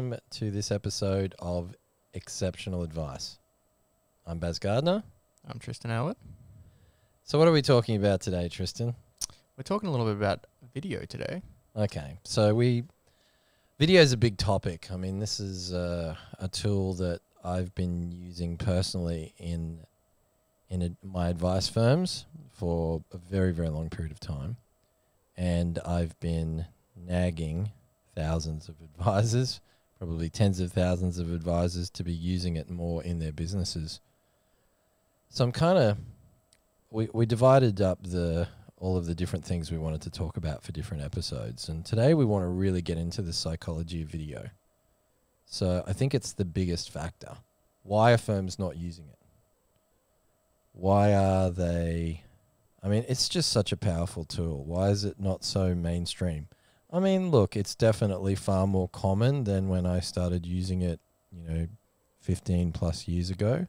welcome to this episode of Exceptional Advice. I'm Baz Gardner. I'm Tristin Alyward. So, what are we talking about today, Tristin? We're talking a little bit about video today. Okay, so we video is a big topic. I mean, this is uh, a tool that I've been using personally in in a, my advice firms for a very very long period of time, and I've been nagging thousands of advisors, probably tens of thousands of advisors, to be using it more in their businesses. So I'm kind of we we divided up the all of the different things we wanted to talk about for different episodes. And today we want to really get into the psychology of video. So I think it's the biggest factor. Why are firms not using it? Why are they? I mean, it's just such a powerful tool. Why is it not so mainstream? I mean, look, it's definitely far more common than when I started using it, you know, 15 plus years ago.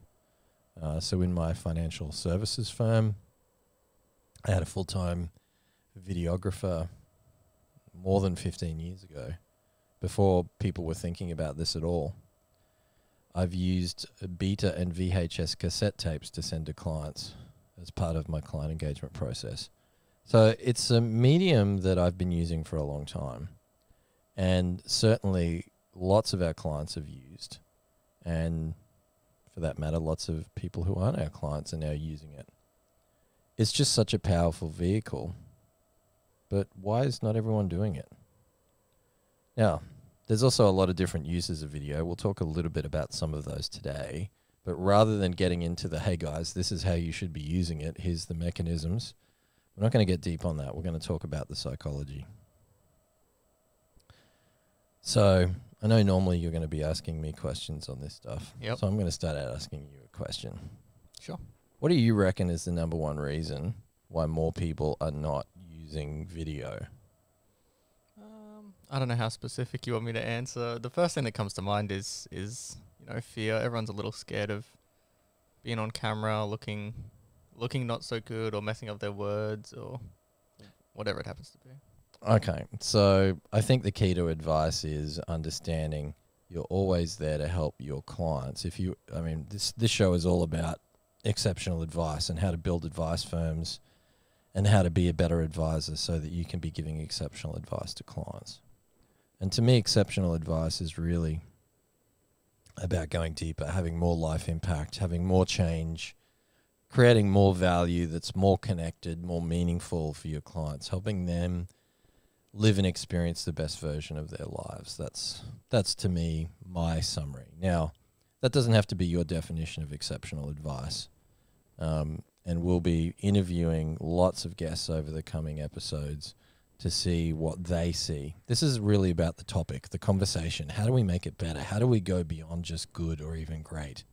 Uh, so in my financial services firm, I had a full time videographer more than 15 years ago before people were thinking about this at all. I've used beta and VHS cassette tapes to send to clients as part of my client engagement process. So it's a medium that I've been using for a long time. And certainly lots of our clients have used. And for that matter, lots of people who aren't our clients are now using it it's just such a powerful vehicle. But why is not everyone doing it? Now, there's also a lot of different uses of video. We'll talk a little bit about some of those today. But rather than getting into the, hey guys, this is how you should be using it, here's the mechanisms, we're not going to get deep on that. We're going to talk about the psychology. So I know normally you're going to be asking me questions on this stuff. Yep. So I'm going to start out asking you a question. Sure. What do you reckon is the number one reason why more people are not using video? Um, I don't know how specific you want me to answer. The first thing that comes to mind is is you know fear. Everyone's a little scared of being on camera, looking looking not so good, or messing up their words, or whatever it happens to be. Okay, so I think the key to advice is understanding you're always there to help your clients. If you, I mean, this this show is all about exceptional advice and how to build advice firms and how to be a better advisor so that you can be giving exceptional advice to clients. And to me, exceptional advice is really about going deeper, having more life impact, having more change, creating more value that's more connected, more meaningful for your clients, helping them live and experience the best version of their lives. That's that's to me my summary. Now, that doesn't have to be your definition of exceptional advice. Um, and we'll be interviewing lots of guests over the coming episodes to see what they see. This is really about the topic, the conversation. How do we make it better? How do we go beyond just good or even great?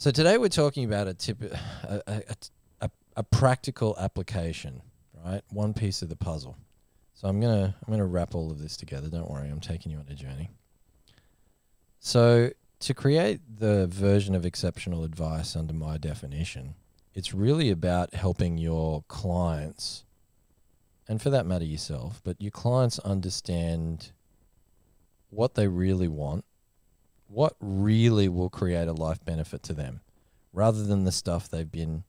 So today we're talking about a tip, a, a, a, a practical application, right? One piece of the puzzle. So I'm gonna I'm gonna wrap all of this together. Don't worry, I'm taking you on a journey. So to create the version of exceptional advice under my definition, it's really about helping your clients, and for that matter yourself, but your clients understand what they really want, what really will create a life benefit to them, rather than the stuff they've been,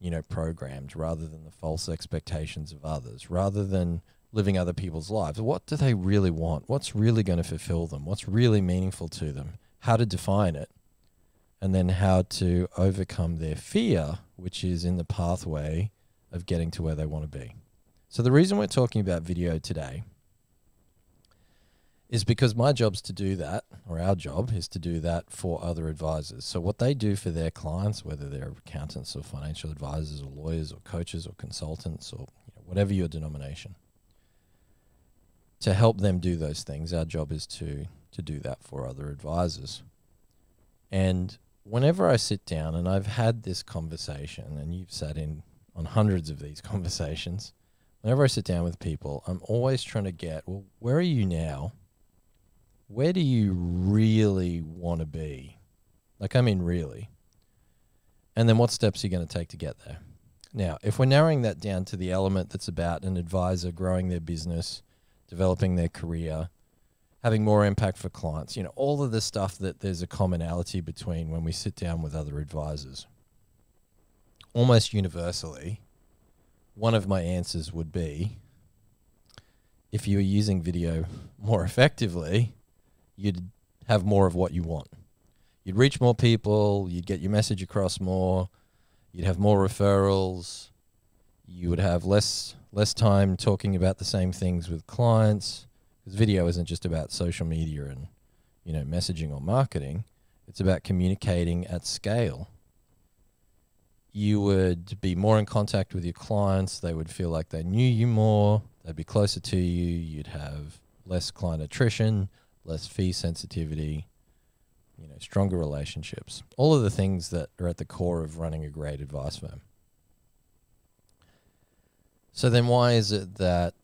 you know, programmed, rather than the false expectations of others, rather than living other people's lives. What do they really want? What's really going to fulfill them? What's really meaningful to them? how to define it, and then how to overcome their fear, which is in the pathway of getting to where they want to be. So, the reason we're talking about video today is because my job's to do that, or our job is to do that for other advisors. So, what they do for their clients, whether they're accountants or financial advisors or lawyers or coaches or consultants or you know, whatever your denomination, to help them do those things, our job is to to do that for other advisors. And whenever I sit down and I've had this conversation, and you've sat in on hundreds of these conversations, whenever I sit down with people, I'm always trying to get, well, where are you now? Where do you really want to be? Like, I mean, really. And then what steps are you going to take to get there? Now, if we're narrowing that down to the element that's about an advisor growing their business, developing their career, having more impact for clients. You know, all of the stuff that there's a commonality between when we sit down with other advisors. Almost universally, one of my answers would be if you were using video more effectively, you'd have more of what you want. You'd reach more people, you'd get your message across more, you'd have more referrals, you would have less less time talking about the same things with clients because video isn't just about social media and you know messaging or marketing. It's about communicating at scale. You would be more in contact with your clients. They would feel like they knew you more. They'd be closer to you. You'd have less client attrition less fee sensitivity you know stronger relationships all of the things that are at the core of running a great advice firm so then why is it that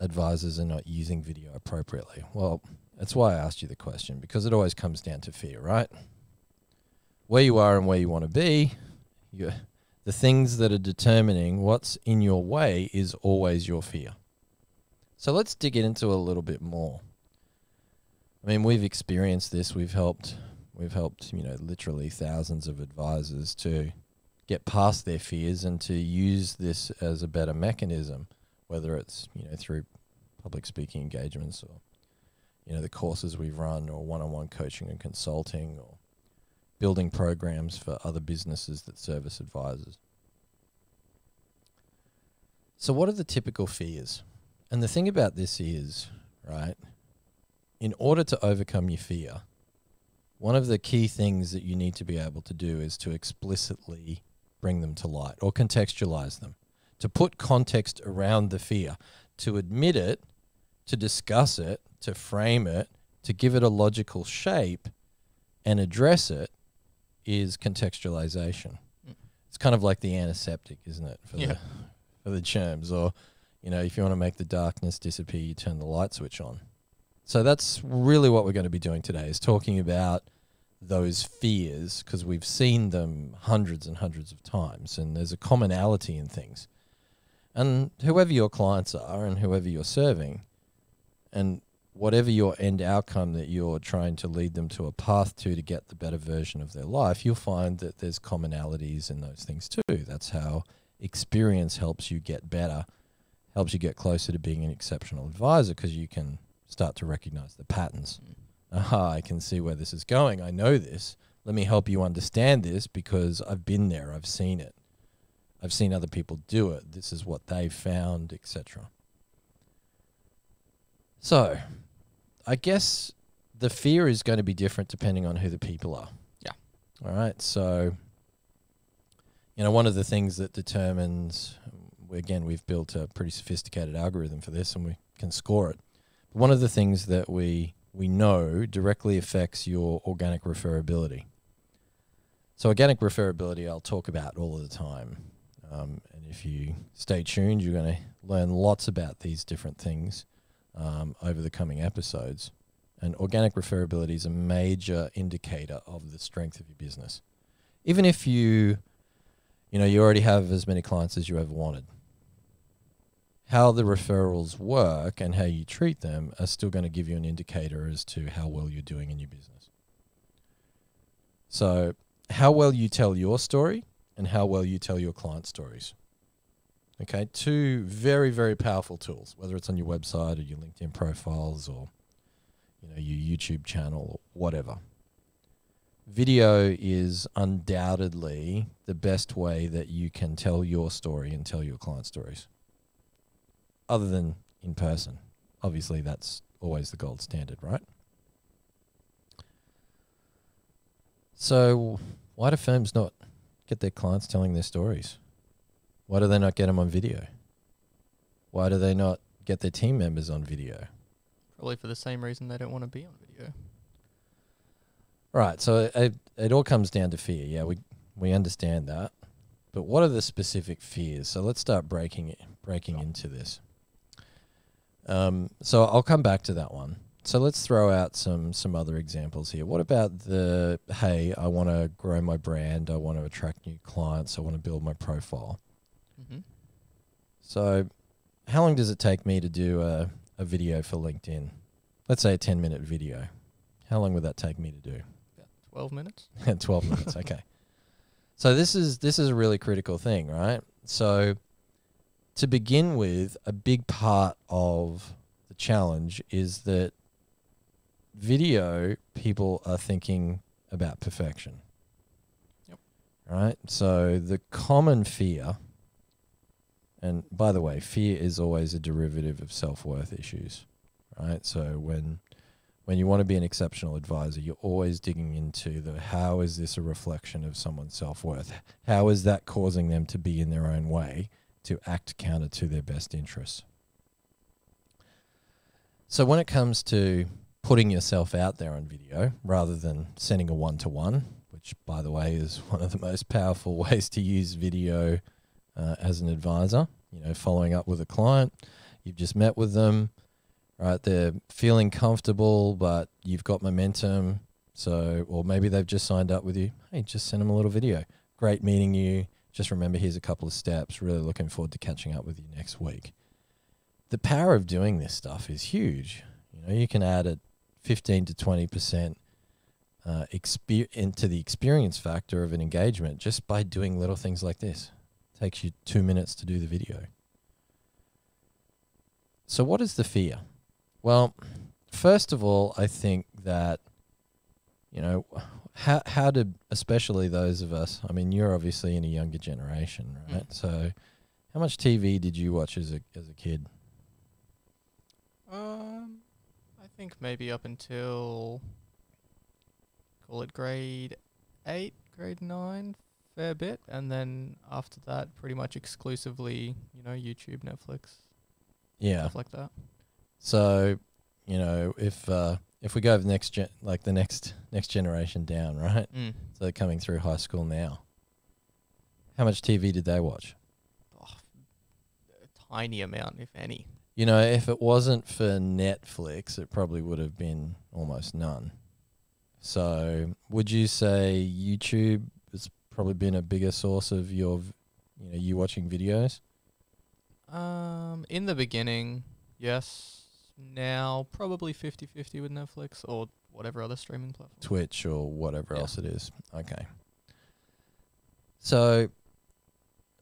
advisors are not using video appropriately? Well, that's why I asked you the question because it always comes down to fear, right? Where you are and where you want to be, you, the things that are determining what's in your way is always your fear. So let's dig into a little bit more. I mean, we've experienced this. We've helped we've helped, you know, literally thousands of advisors to get past their fears and to use this as a better mechanism, whether it's, you know, through public speaking engagements or you know the courses we've run or one-on-one coaching and consulting or building programs for other businesses that service advisors. So what are the typical fears? And the thing about this is, right, in order to overcome your fear, one of the key things that you need to be able to do is to explicitly bring them to light or contextualize them, to put context around the fear, to admit it to discuss it, to frame it, to give it a logical shape and address it is contextualization. Mm. It's kind of like the antiseptic, isn't it, for yeah. the for the germs or you know, if you want to make the darkness disappear, you turn the light switch on. So that's really what we're going to be doing today is talking about those fears because we've seen them hundreds and hundreds of times and there's a commonality in things. And whoever your clients are and whoever you're serving, and whatever your end outcome that you're trying to lead them to a path to to get the better version of their life, you'll find that there's commonalities in those things too. That's how experience helps you get better, helps you get closer to being an exceptional advisor because you can start to recognize the patterns. Mm. Aha, I can see where this is going. I know this. Let me help you understand this because I've been there, I've seen it. I've seen other people do it. This is what they've found, etc. So, I guess the fear is going to be different depending on who the people are. Yeah. All right. So, you know, one of the things that determines, again, we've built a pretty sophisticated algorithm for this and we can score it. One of the things that we we know directly affects your organic referability. So, organic referability, I'll talk about all of the time. Um, and if you stay tuned, you're going to learn lots about these different things um, over the coming episodes. And organic referability is a major indicator of the strength of your business. Even if you, you know, you already have as many clients as you ever wanted, how the referrals work and how you treat them are still going to give you an indicator as to how well you're doing in your business. So, how well you tell your story and how well you tell your client stories. Okay, two very very powerful tools, whether it's on your website or your LinkedIn profiles or you know your YouTube channel or whatever. Video is undoubtedly the best way that you can tell your story and tell your client stories. Other than in person. Obviously that's always the gold standard, right? So why do firms not get their clients telling their stories? Why do they not get them on video? Why do they not get their team members on video? Probably for the same reason they don't want to be on video. Right. So it, it all comes down to fear. Yeah, we we understand that. But what are the specific fears? So let's start breaking it, breaking into this. Um, so I'll come back to that one. So let's throw out some some other examples here. What about the hey, I want to grow my brand, I want to attract new clients, I want to build my profile. Mm-hmm. So, how long does it take me to do a, a video for LinkedIn? let's say a 10 minute video. How long would that take me to do? About Twelve minutes. 12 minutes. Okay. So this is this is a really critical thing, right? So to begin with, a big part of the challenge is that video people are thinking about perfection. Yep. Right? So the common fear and by the way, fear is always a derivative of self-worth issues, right? So when when you want to be an exceptional advisor, you're always digging into the how is this a reflection of someone's self worth? How is that causing them to be in their own way to act counter to their best interests? So when it comes to putting yourself out there on video rather than sending a one to one, which by the way is one of the most powerful ways to use video uh, as an advisor, you know, following up with a client, you've just met with them right? They're feeling comfortable, but you've got momentum. So, or maybe they've just signed up with you. Hey, just send them a little video. Great meeting you. Just remember, here's a couple of steps. Really looking forward to catching up with you next week. The power of doing this stuff is huge. You know, you can add a 15 to 20 percent uh, exper- into the experience factor of an engagement just by doing little things like this. It takes you two minutes to do the video. So, what is the fear? Well, first of all, I think that you know how how did especially those of us. I mean, you're obviously in a younger generation, right? Mm. So, how much TV did you watch as a as a kid? Um, I think maybe up until call it grade eight, grade nine, fair bit, and then after that, pretty much exclusively, you know, YouTube, Netflix, yeah, stuff like that. So, you know, if uh, if we go the next gen, like the next next generation down, right? Mm. So they're coming through high school now. How much TV did they watch? Oh, a tiny amount, if any. You know, if it wasn't for Netflix, it probably would have been almost none. So, would you say YouTube has probably been a bigger source of your, you know, you watching videos? Um, in the beginning, yes now probably 50-50 with Netflix or whatever other streaming platform. Twitch or whatever yeah. else it is. Okay. So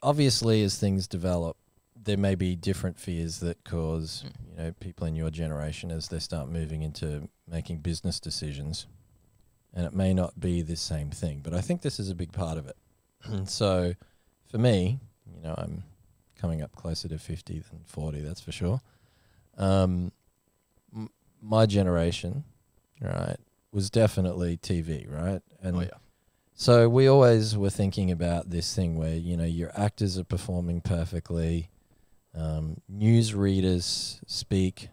obviously as things develop, there may be different fears that cause, mm. you know, people in your generation as they start moving into making business decisions. And it may not be the same thing, but I think this is a big part of it. and so for me, you know, I'm coming up closer to 50 than 40, that's for sure. Um, my generation, right, was definitely TV, right? And oh, yeah. So we always were thinking about this thing where you know your actors are performing perfectly, um, news readers speak,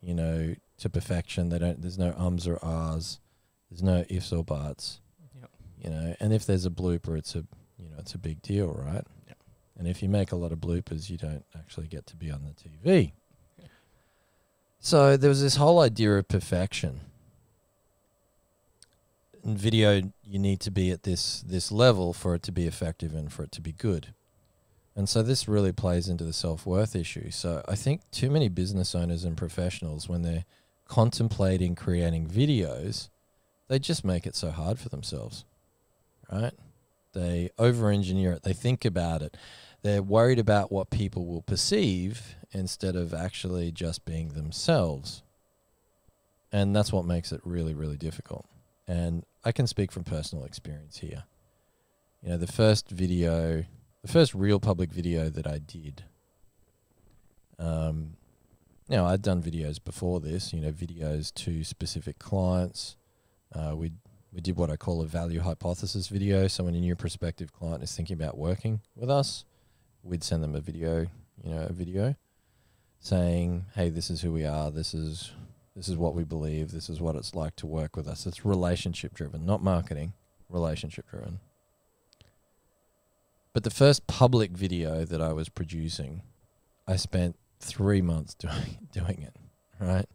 you know, to perfection. They don't. There's no ums or ahs. There's no ifs or buts. Yep. You know, and if there's a blooper, it's a you know it's a big deal, right? Yep. And if you make a lot of bloopers, you don't actually get to be on the TV. So there was this whole idea of perfection. In video, you need to be at this this level for it to be effective and for it to be good. And so this really plays into the self worth issue. So I think too many business owners and professionals, when they're contemplating creating videos, they just make it so hard for themselves, right? They over engineer it, they think about it, they're worried about what people will perceive instead of actually just being themselves. And that's what makes it really, really difficult. And I can speak from personal experience here. You know, the first video, the first real public video that I did, um, you know, I'd done videos before this, you know, videos to specific clients. Uh, we we did what I call a value hypothesis video. So when a new prospective client is thinking about working with us, we'd send them a video, you know, a video saying, "Hey, this is who we are. This is this is what we believe. This is what it's like to work with us." It's relationship driven, not marketing. Relationship driven. But the first public video that I was producing, I spent three months doing doing it. Right.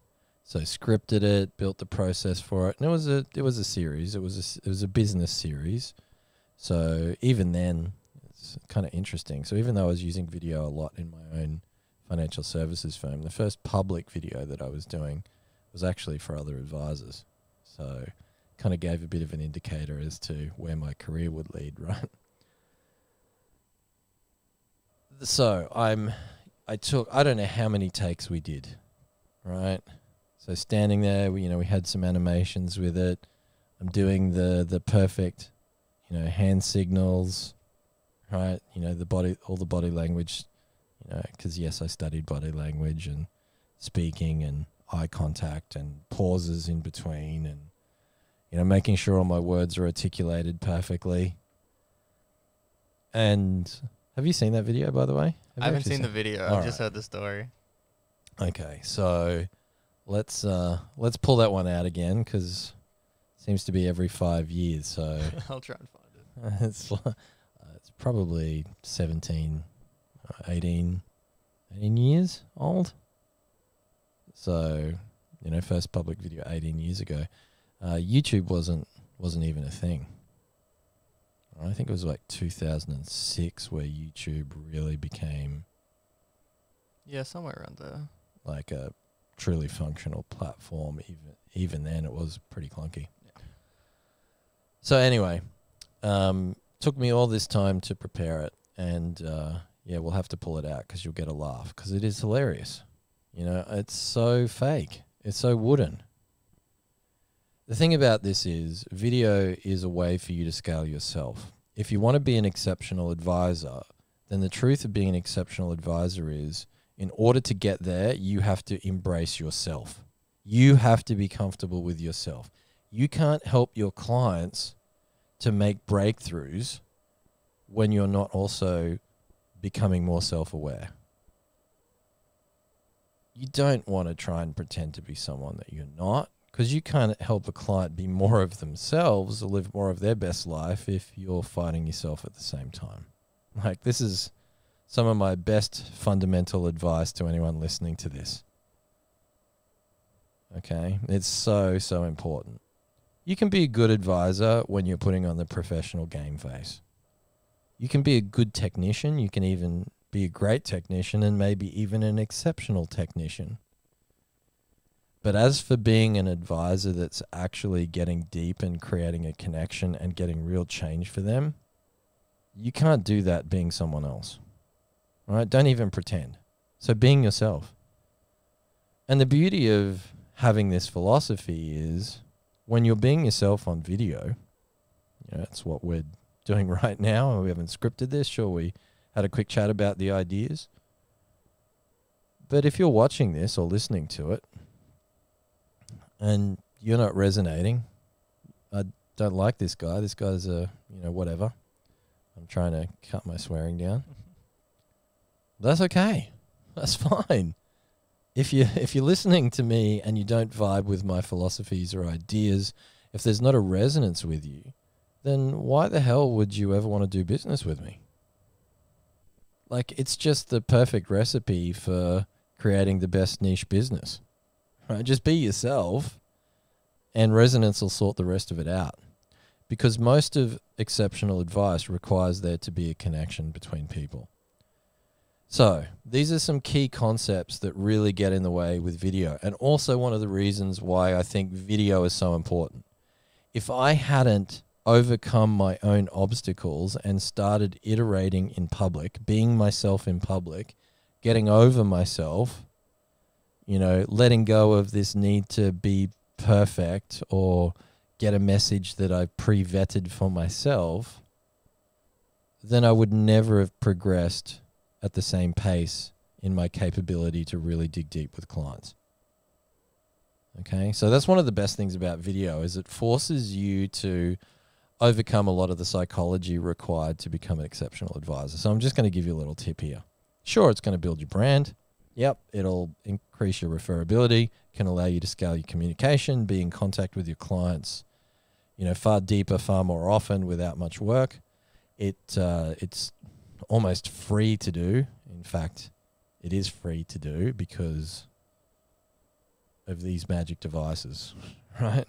So scripted it, built the process for it, and it was a it was a series. It was a, it was a business series. So even then, it's kind of interesting. So even though I was using video a lot in my own financial services firm, the first public video that I was doing was actually for other advisors. So kind of gave a bit of an indicator as to where my career would lead, right? So I'm I took I don't know how many takes we did, right? So standing there, we, you know, we had some animations with it. I'm doing the the perfect, you know, hand signals, right? You know, the body, all the body language, you know, because yes, I studied body language and speaking and eye contact and pauses in between and you know, making sure all my words are articulated perfectly. And have you seen that video, by the way? Have I haven't actually seen the video. I've just heard the story. Okay, so let's uh let's pull that one out again because seems to be every five years. So I'll try and find it. it's probably 17, uh, 18, 18 years old. So you know, first public video eighteen years ago. Uh, YouTube wasn't wasn't even a thing. I think it was like 2006 where YouTube really became Yeah, somewhere around there. like a truly functional platform. Even even then, it was pretty clunky. Yeah. So anyway, um, took me all this time to prepare it, and uh, yeah, we'll have to pull it out because you'll get a laugh because it is hilarious. You know, it's so fake. It's so wooden. The thing about this is, video is a way for you to scale yourself. If you want to be an exceptional advisor, then the truth of being an exceptional advisor is in order to get there, you have to embrace yourself. You have to be comfortable with yourself. You can't help your clients to make breakthroughs when you're not also becoming more self aware. You don't want to try and pretend to be someone that you're not because you can't help a client be more of themselves or live more of their best life if you're fighting yourself at the same time. Like, this is some of my best fundamental advice to anyone listening to this. Okay? It's so, so important. You can be a good advisor when you're putting on the professional game face. You can be a good technician. You can even be a great technician and maybe even an exceptional technician. But as for being an advisor that's actually getting deep and creating a connection and getting real change for them, you can't do that being someone else. All right? Don't even pretend. So being yourself. And the beauty of having this philosophy is when you're being yourself on video, you know, that's what we're doing right now. We haven't scripted this. Sure, we had a quick chat about the ideas. But if you're watching this or listening to it and you're not resonating, I don't like this guy. This guy's a, you know, whatever. I'm trying to cut my swearing down. That's okay. That's fine. If you if you're listening to me and you don't vibe with my philosophies or ideas, if there's not a resonance with you, then why the hell would you ever want to do business with me? Like it's just the perfect recipe for creating the best niche business. Right? Just be yourself and resonance will sort the rest of it out. Because most of exceptional advice requires there to be a connection between people. So, these are some key concepts that really get in the way with video, and also one of the reasons why I think video is so important. If I hadn't overcome my own obstacles and started iterating in public, being myself in public, getting over myself, you know, letting go of this need to be perfect or get a message that I've pre vetted for myself, then I would never have progressed at the same pace in my capability to really dig deep with clients. Okay, so that's one of the best things about video is it forces you to overcome a lot of the psychology required to become an exceptional advisor. So I'm just going to give you a little tip here. Sure, it's going to build your brand. Yep, it'll increase your referability, can allow you to scale your communication, be in contact with your clients, you know, far deeper, far more often without much work. It uh, it's almost free to do. In fact, it is free to do because of these magic devices, right?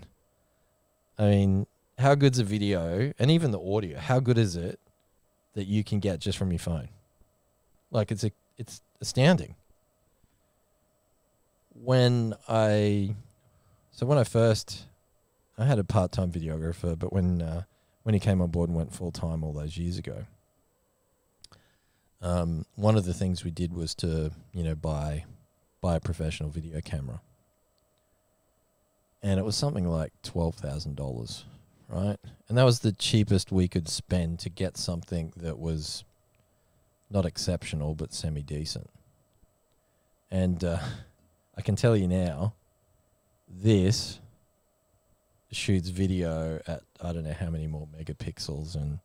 I mean, how good's a video and even the audio? How good is it that you can get just from your phone? Like it's a, it's astounding. When I So when I first, I had a part-time videographer, but when uh, when he came on board and went full time all those years ago, um, one of the things we did was to you know buy buy a professional video camera, and it was something like twelve thousand dollars, right? And that was the cheapest we could spend to get something that was not exceptional but semi decent. And uh, I can tell you now, this shoots video at I don't know how many more megapixels and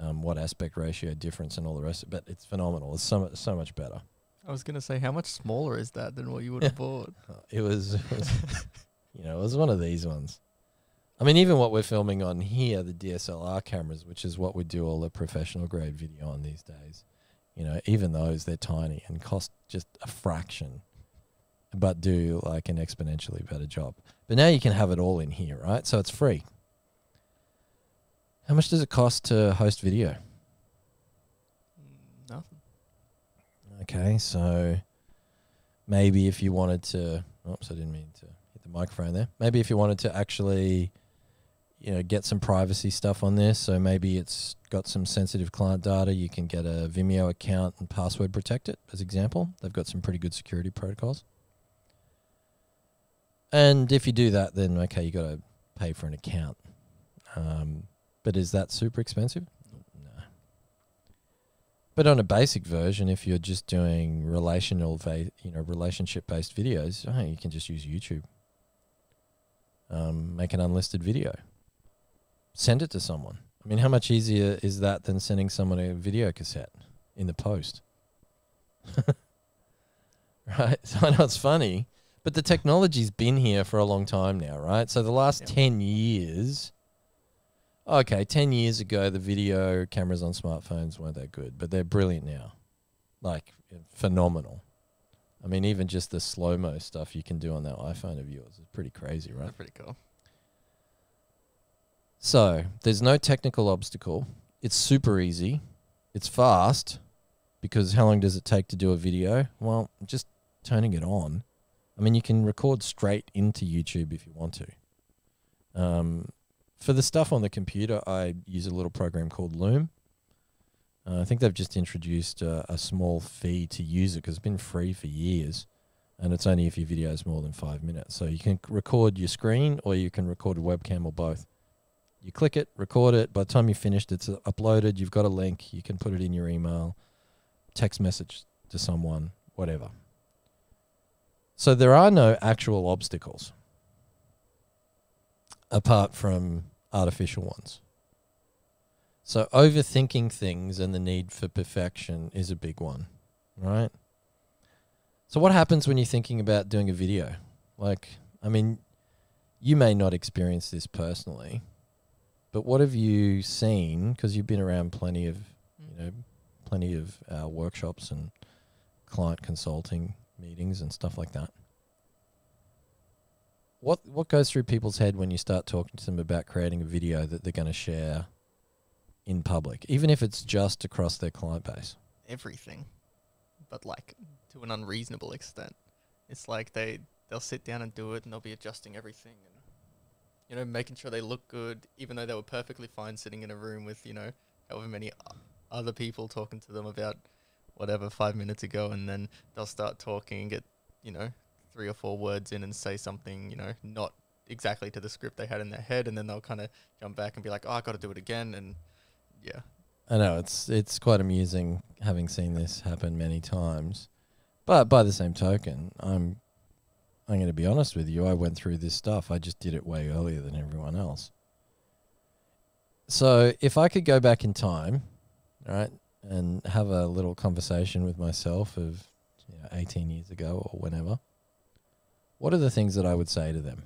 um, what aspect ratio difference and all the rest. But it's phenomenal. It's so much, so much better. I was gonna say, how much smaller is that than what you would have bought? Uh, It was, it was you know, it was one of these ones. I mean, even what we're filming on here, the DSLR cameras, which is what we do all the professional grade video on these days. You know, even those they're tiny and cost just a fraction, but do like an exponentially better job. But now you can have it all in here, right? So it's free. How much does it cost to host video? Nothing. Okay, so maybe if you wanted to, oops, I didn't mean to hit the microphone there. Maybe if you wanted to actually, you know, get some privacy stuff on this, so maybe it's got some sensitive client data, you can get a Vimeo account and password protect it, as example. They've got some pretty good security protocols. And if you do that, then okay, you got to pay for an account. Um, but is that super expensive? No. But on a basic version, if you're just doing relational, you know, relationship-based videos, oh, you can just use YouTube. Um, make an unlisted video. Send it to someone. I mean, how much easier is that than sending someone a video cassette in the post? right. So I know it's funny, but the technology's been here for a long time now, right? So the last Yeah. 10 years, okay, 10 years ago, the video cameras on smartphones weren't that good, but they're brilliant now. Like, phenomenal. I mean, even just the slow mo stuff you can do on that iPhone of yours is pretty crazy, right? That's pretty cool. So there's no technical obstacle. It's super easy. It's fast because how long does it take to do a video? Well, just turning it on. I mean, you can record straight into YouTube if you want to. Um, for the stuff on the computer, I use a little program called Loom. Uh, I think they've just introduced a, a small fee to use it because it's been free for years. And it's only if your video is more than five minutes. So you can record your screen or you can record a webcam or both you click it, record it. By the time you finished, it's uh, uploaded. You've got a link. You can put it in your email, text message to someone, whatever. So there are no actual obstacles apart from artificial ones. So overthinking things and the need for perfection is a big one, right? So what happens when you're thinking about doing a video? Like, I mean, you may not experience this personally, but what have you seen? Because you've been around plenty of, you know, plenty of uh, workshops and client consulting meetings and stuff like that. What what goes through people's head when you start talking to them about creating a video that they're going to share in public, even if it's just across their client base? Everything, but like to an unreasonable extent. It's like they they'll sit down and do it, and they'll be adjusting everything, and you know, making sure they look good, even though they were perfectly fine sitting in a room with you know however many other people talking to them about whatever five minutes ago, and then they'll start talking and get you know three or four words in and say something you know not exactly to the script they had in their head, and then they'll kind of jump back and be like, oh, I got to do it again, and yeah, I know it's it's quite amusing having seen this happen many times, but by the same token, I'm I'm going to be honest with you. I went through this stuff. I just did it way earlier than everyone else. So if I could go back in time, right, and have a little conversation with myself of you know, 18 years ago or whenever, what are the things that I would say to them?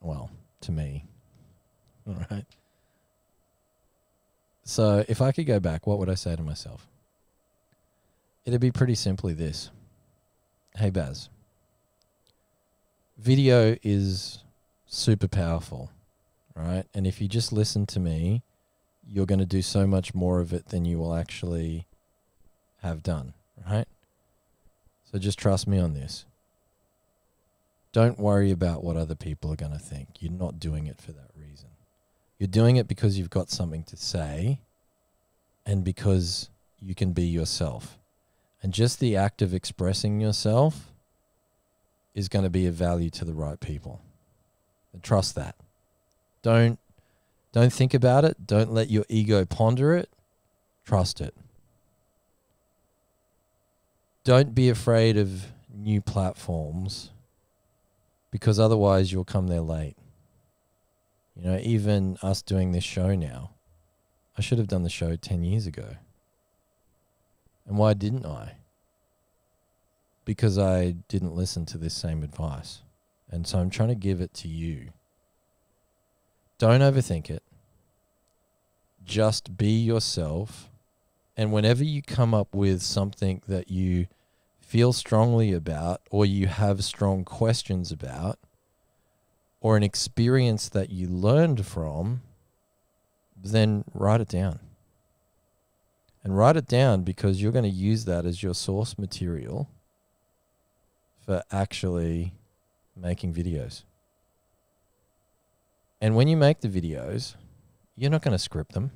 Well, to me, all right. So if I could go back, what would I say to myself? It'd be pretty simply this. Hey Baz. Video is super powerful, right? And if you just listen to me, you're going to do so much more of it than you will actually have done, right? So just trust me on this. Don't worry about what other people are going to think. You're not doing it for that reason. You're doing it because you've got something to say and because you can be yourself. And just the act of expressing yourself is going to be of value to the right people. And trust that. Don't don't think about it. Don't let your ego ponder it. Trust it. Don't be afraid of new platforms because otherwise you'll come there late. You know, even us doing this show now, I should have done the show 10 years ago. And why didn't I? Because I didn't listen to this same advice. And so I'm trying to give it to you. Don't overthink it. Just be yourself. And whenever you come up with something that you feel strongly about or you have strong questions about or an experience that you learned from, then write it down. And write it down because you're going to use that as your source material for actually making videos. And when you make the videos, you're not going to script them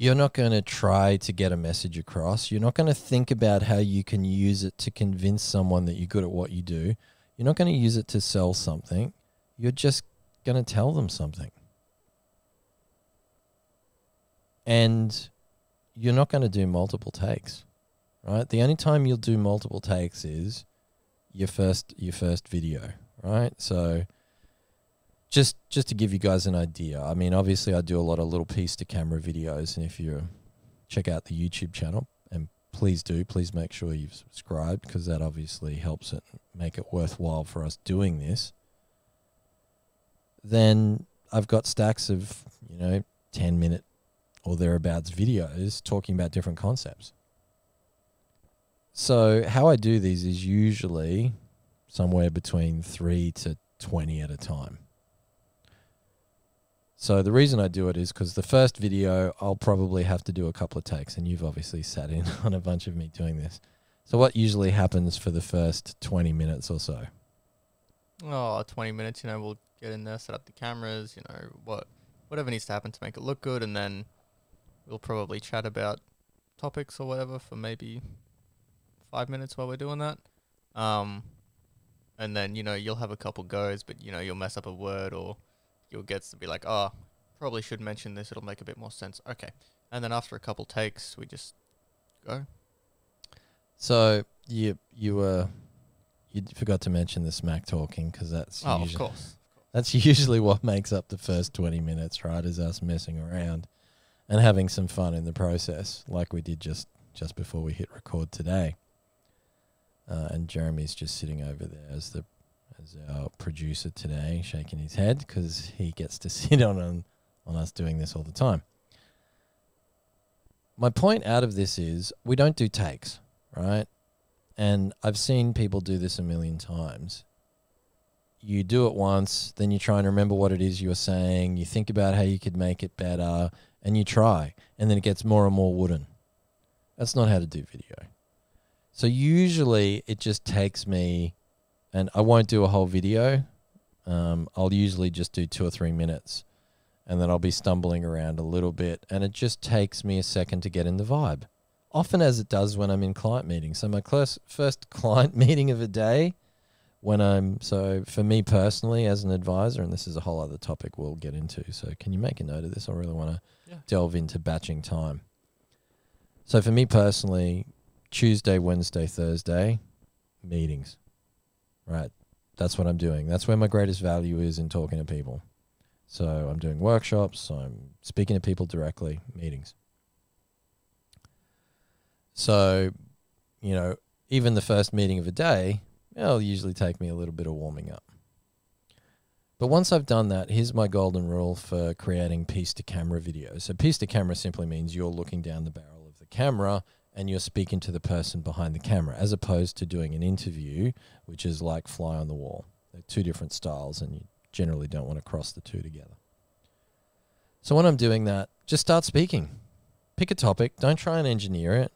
you're not going to try to get a message across. You're not going to think about how you can use it to convince someone that you're good at what you do. You're not going to use it to sell something. You're just going to tell them something. And you're not going to do multiple takes, right? The only time you'll do multiple takes is your first your first video, right? So just just to give you guys an idea, I mean, obviously, I do a lot of little piece to camera videos, and if you check out the YouTube channel, and please do, please make sure you've subscribed because that obviously helps it make it worthwhile for us doing this. Then I've got stacks of you know ten minute or thereabouts videos talking about different concepts. So how I do these is usually somewhere between three to twenty at a time. So the reason I do it is because the first video I'll probably have to do a couple of takes, and you've obviously sat in on a bunch of me doing this. So what usually happens for the first twenty minutes or so? Oh, 20 minutes, you know, we'll get in there, set up the cameras, you know, what whatever needs to happen to make it look good and then we'll probably chat about topics or whatever for maybe 5 minutes while we're doing that. Um and then, you know, you'll have a couple goes, but you know, you'll mess up a word or you'll get to be like, oh, probably should mention this. It'll make a bit more sense. Okay. And then after a couple takes, we just go. So you you were uh, you forgot to mention the smack talking because that's oh, usually, of course. That's usually what makes up the first twenty minutes, right? Is us messing around and having some fun in the process, like we did just just before we hit record today. Uh, and Jeremy's just sitting over there as the as our producer today, shaking his head because he gets to sit on, on on us doing this all the time. My point out of this is we don't do takes, right? And I've seen people do this a million times. You do it once, then you try and remember what it is you're saying, you think about how you could make it better, and you try, and then it gets more and more wooden. That's not how to do video. So usually it just takes me and I won't do a whole video. Um, I'll usually just do two or three minutes, and then I'll be stumbling around a little bit, and it just takes me a second to get in the vibe. Often, as it does when I'm in client meetings. So my first client meeting of a day, when I'm so for me personally as an advisor, and this is a whole other topic we'll get into. So can you make a note of this? I really want to yeah. delve into batching time. So for me personally, Tuesday, Wednesday, Thursday, meetings right? That's what I'm doing. That's where my greatest value is in talking to people. So I'm doing workshops, I'm speaking to people directly, meetings. So, you know, even the first meeting of a day, it'll usually take me a little bit of warming up. But once I've done that, here's my golden rule for creating piece to camera videos. So, piece to camera simply means you're looking down the barrel of the camera and you're speaking to the person behind the camera, as opposed to doing an interview, which is like fly on the wall. They're two different styles, and you generally don't want to cross the two together. So when I'm doing that, just start speaking. Pick a topic, don't try and engineer it.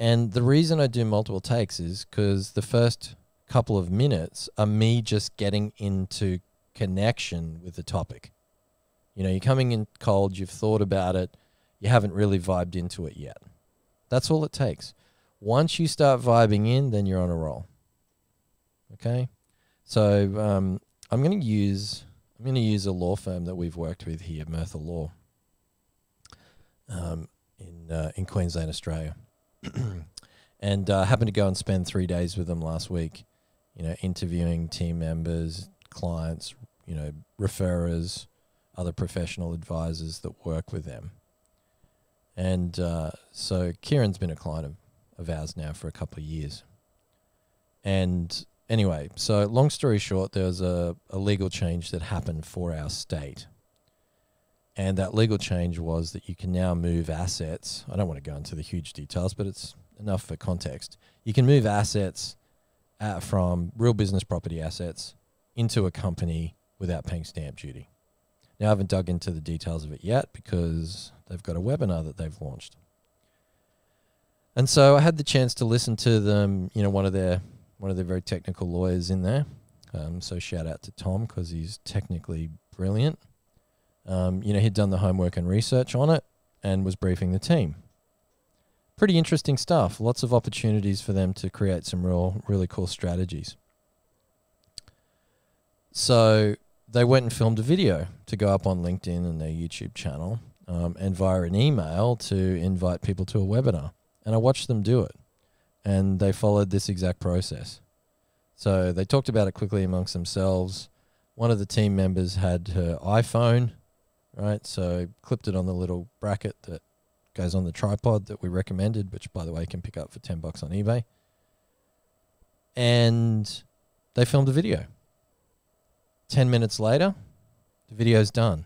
And the reason I do multiple takes is because the first couple of minutes are me just getting into connection with the topic. You know, you're coming in cold, you've thought about it, you haven't really vibed into it yet. That's all it takes. Once you start vibing in, then you're on a roll. Okay? So um, I'm going to use I'm going to use a law firm that we've worked with here, Merthyr Law, um, in uh, in Queensland, Australia, and uh, happened to go and spend three days with them last week. You know, interviewing team members, clients, you know, referrers, other professional advisors that work with them. And uh, so Kieran's been a client of, of ours now for a couple of years. And anyway, so long story short, there was a, a legal change that happened for our state. And that legal change was that you can now move assets. I don't want to go into the huge details, but it's enough for context. You can move assets uh, from real business property assets into a company without paying stamp duty. Now, I haven't dug into the details of it yet because they've got a webinar that they've launched. And so I had the chance to listen to them, you know, one of their one of their very technical lawyers in there. Um, so shout out to Tom because he's technically brilliant. Um, you know, he'd done the homework and research on it and was briefing the team. Pretty interesting stuff. Lots of opportunities for them to create some real, really cool strategies. So they went and filmed a video to go up on LinkedIn and their YouTube channel um, and via an email to invite people to a webinar. And I watched them do it. And they followed this exact process. So they talked about it quickly amongst themselves. One of the team members had her iPhone, right? So clipped it on the little bracket that goes on the tripod that we recommended, which by the way you can pick up for 10 bucks on eBay. And they filmed a video 10 minutes later, the video's done.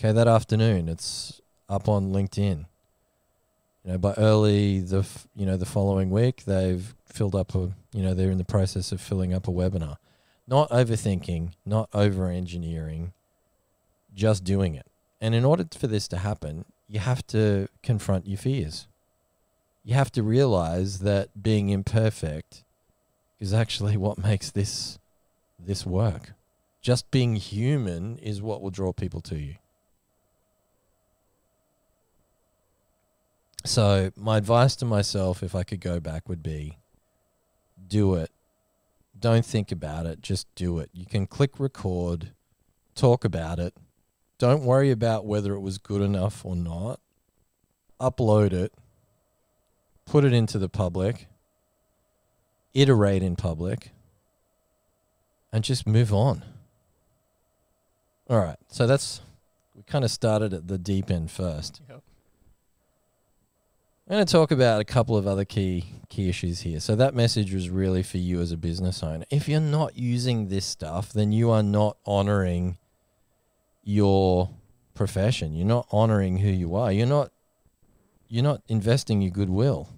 Okay, that afternoon, it's up on LinkedIn. You know, by early the f- you know the following week, they've filled up a you know they're in the process of filling up a webinar. Not overthinking, not over engineering, just doing it. And in order for this to happen, you have to confront your fears. You have to realize that being imperfect is actually what makes this this work just being human is what will draw people to you. So, my advice to myself, if I could go back, would be do it. Don't think about it, just do it. You can click record, talk about it. Don't worry about whether it was good enough or not. Upload it, put it into the public, iterate in public, and just move on. All right. So that's we kind of started at the deep end first. Yep. I'm going to talk about a couple of other key key issues here. So that message was really for you as a business owner. If you're not using this stuff, then you are not honoring your profession. You're not honoring who you are. You're not you're not investing your goodwill.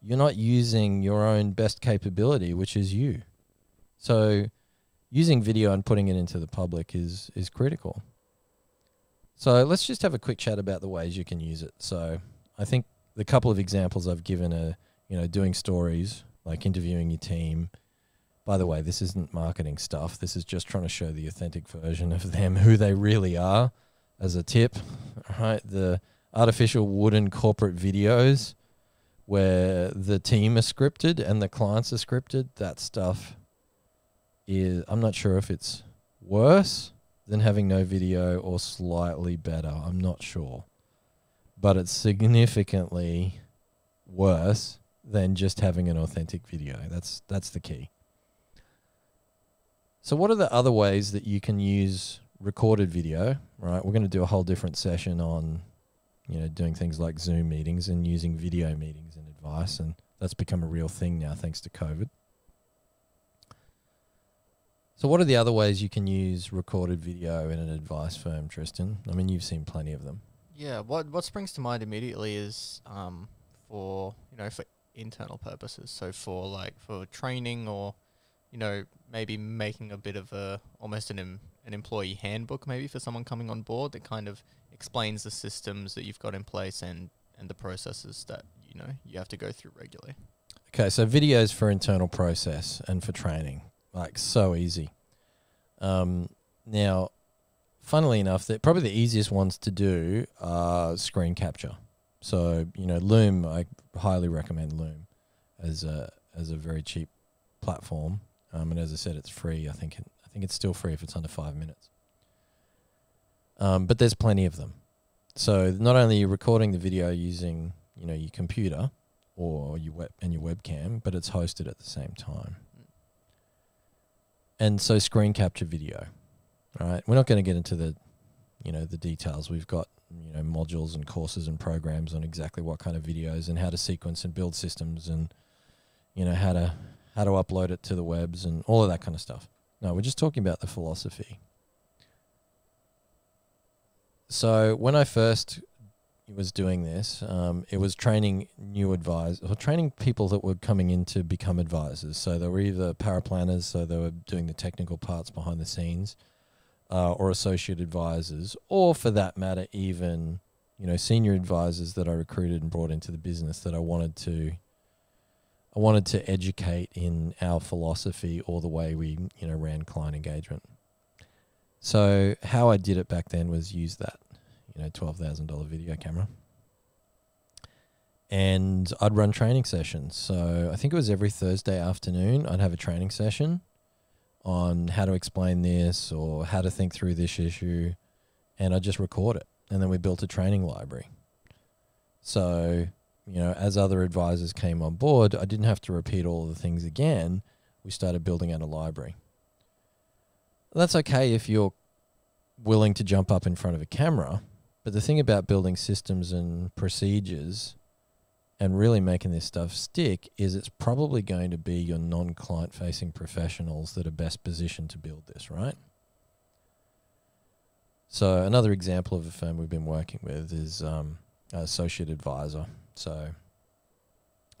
You're not using your own best capability, which is you. So using video and putting it into the public is is critical. So let's just have a quick chat about the ways you can use it. So I think the couple of examples I've given are, you know, doing stories, like interviewing your team. By the way, this isn't marketing stuff. This is just trying to show the authentic version of them, who they really are, as a tip. Right, the artificial wooden corporate videos where the team are scripted and the clients are scripted. That stuff is I'm not sure if it's worse than having no video or slightly better. I'm not sure. But it's significantly worse than just having an authentic video. That's that's the key. So what are the other ways that you can use recorded video, right? We're going to do a whole different session on you know doing things like Zoom meetings and using video meetings and advice and that's become a real thing now thanks to COVID. So, what are the other ways you can use recorded video in an advice firm, Tristin? I mean, you've seen plenty of them. Yeah, what what springs to mind immediately is um, for you know for internal purposes. So for like for training or you know maybe making a bit of a almost an em, an employee handbook maybe for someone coming on board that kind of explains the systems that you've got in place and and the processes that you know you have to go through regularly. Okay, so videos for internal process and for training, like so easy. Um, now, funnily enough, that probably the easiest ones to do are screen capture. So you know, Loom, I highly recommend Loom as a as a very cheap platform. Um, and as I said, it's free. I think it, I think it's still free if it's under five minutes. Um, but there's plenty of them. So not only you're you recording the video using you know your computer or your web and your webcam, but it's hosted at the same time. And so screen capture video, right? We're not going to get into the you know the details. We've got you know modules and courses and programs on exactly what kind of videos and how to sequence and build systems and you know how to how to upload it to the webs and all of that kind of stuff. No, we're just talking about the philosophy. So when I first was doing this, um, it was training new advisors or training people that were coming in to become advisors. So they were either paraplanners, so they were doing the technical parts behind the scenes, uh, or associate advisors, or for that matter, even you know senior advisors that I recruited and brought into the business that I wanted to. I wanted to educate in our philosophy or the way we you know ran client engagement. So how I did it back then was use that, you know, twelve thousand dollar video camera, and I'd run training sessions. So I think it was every Thursday afternoon. I'd have a training session on how to explain this or how to think through this issue, and I just record it. And then we built a training library. So, you know, as other advisors came on board, I didn't have to repeat all the things again. We started building out a library. That's okay if you're willing to jump up in front of a camera. But the thing about building systems and procedures and really making this stuff stick is it's probably going to be your non client facing professionals that are best positioned to build this, right? So, another example of a firm we've been working with is um, Associate Advisor. So,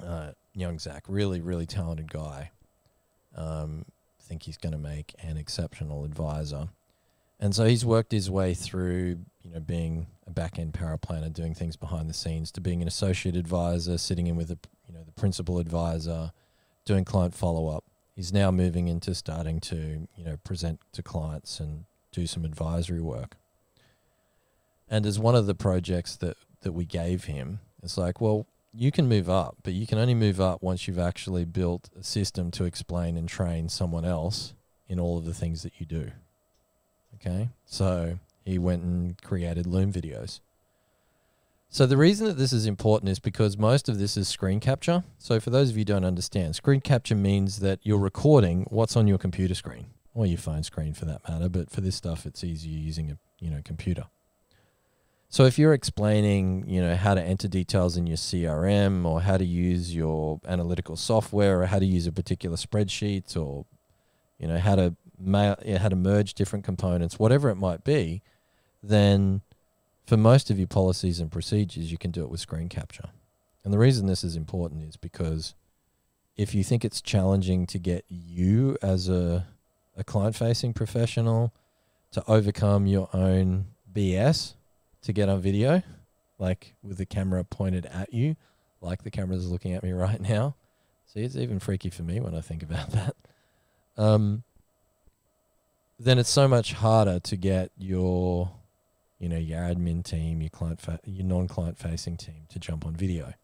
uh, young Zach, really, really talented guy. Um, think he's going to make an exceptional advisor. And so he's worked his way through, you know, being a back end paraplanner, doing things behind the scenes, to being an associate advisor, sitting in with a, you know, the principal advisor, doing client follow up. He's now moving into starting to, you know, present to clients and do some advisory work. And as one of the projects that that we gave him, it's like, well, you can move up, but you can only move up once you've actually built a system to explain and train someone else in all of the things that you do. Okay. So he went and created Loom videos. So the reason that this is important is because most of this is screen capture. So for those of you who don't understand, screen capture means that you're recording what's on your computer screen or your phone screen for that matter, but for this stuff it's easier using a, you know, computer. So if you're explaining, you know, how to enter details in your CRM or how to use your analytical software or how to use a particular spreadsheet or you know, how to ma- how to merge different components, whatever it might be, then for most of your policies and procedures, you can do it with screen capture. And the reason this is important is because if you think it's challenging to get you as a, a client facing professional to overcome your own BS to get on video, like with the camera pointed at you, like the camera's looking at me right now. See, it's even freaky for me when I think about that. Um, then it's so much harder to get your, you know, your admin team, your client, fa- your non-client facing team to jump on video.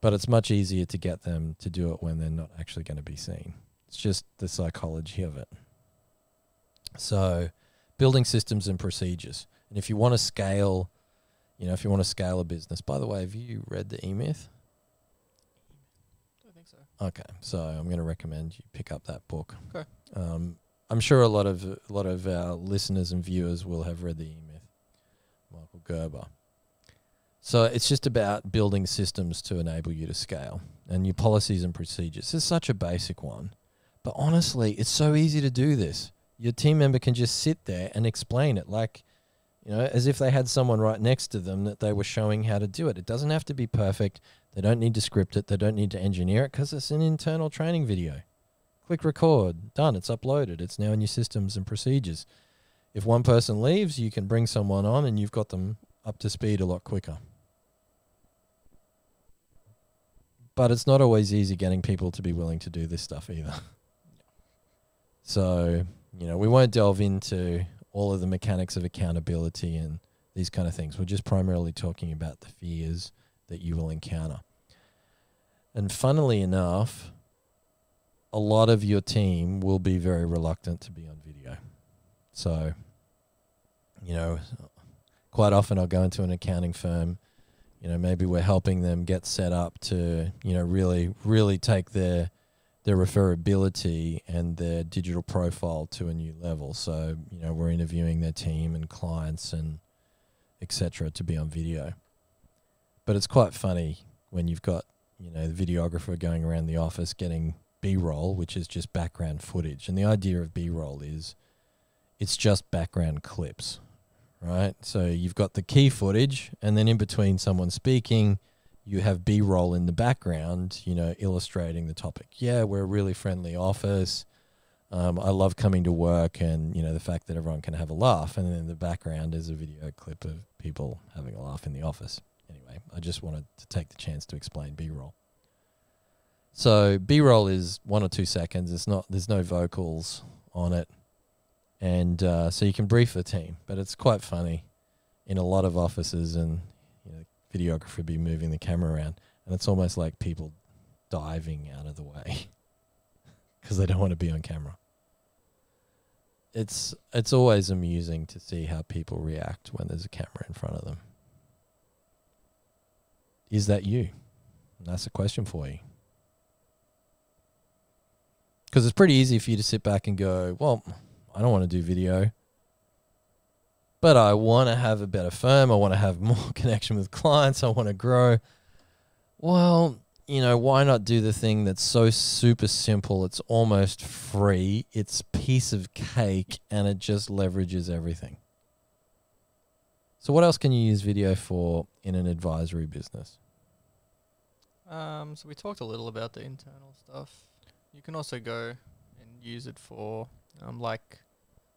But it's much easier to get them to do it when they're not actually going to be seen. It's just the psychology of it. So, building systems and procedures. And if you want to scale, you know, if you want to scale a business, by the way, have you read the E Myth? I think so. Okay, so I'm going to recommend you pick up that book. Okay. Um, I'm sure a lot of a lot of our listeners and viewers will have read the E Myth, Michael Gerber. So it's just about building systems to enable you to scale and your policies and procedures. It's such a basic one, but honestly, it's so easy to do this. Your team member can just sit there and explain it like, you know, as if they had someone right next to them that they were showing how to do it. It doesn't have to be perfect. They don't need to script it. They don't need to engineer it because it's an internal training video. Click record, done. It's uploaded. It's now in your systems and procedures. If one person leaves, you can bring someone on and you've got them up to speed a lot quicker. but it's not always easy getting people to be willing to do this stuff either. So, you know, we won't delve into all of the mechanics of accountability and these kind of things. We're just primarily talking about the fears that you will encounter. And funnily enough, a lot of your team will be very reluctant to be on video. So, you know, quite often I'll go into an accounting firm, you know, maybe we're helping them get set up to, you know, really, really take their their referability and their digital profile to a new level. So, you know, we're interviewing their team and clients and etc. to be on video. But it's quite funny when you've got, you know, the videographer going around the office getting B-roll, which is just background footage. And the idea of B-roll is it's just background clips, right? So you've got the key footage and then in between someone speaking, you have B roll in the background, you know, illustrating the topic. Yeah, we're a really friendly office. Um, I love coming to work and, you know, the fact that everyone can have a laugh. And then in the background is a video clip of people having a laugh in the office. Anyway, I just wanted to take the chance to explain B roll. So B roll is one or two seconds. It's not, there's no vocals on it. And uh, so you can brief the team, but it's quite funny in a lot of offices and videographer be moving the camera around, and it's almost like people diving out of the way because they don't want to be on camera. It's it's always amusing to see how people react when there's a camera in front of them. Is that you? And that's a question for you. Because it's pretty easy for you to sit back and go, well, I don't want to do video but I want to have a better firm. I want to have more connection with clients. I want to grow. Well, you know, why not do the thing that's so super simple? It's almost free. It's piece of cake and it just leverages everything. So, what else can you use video for in an advisory business? Um, so we talked a little about the internal stuff. You can also go and use it for um, like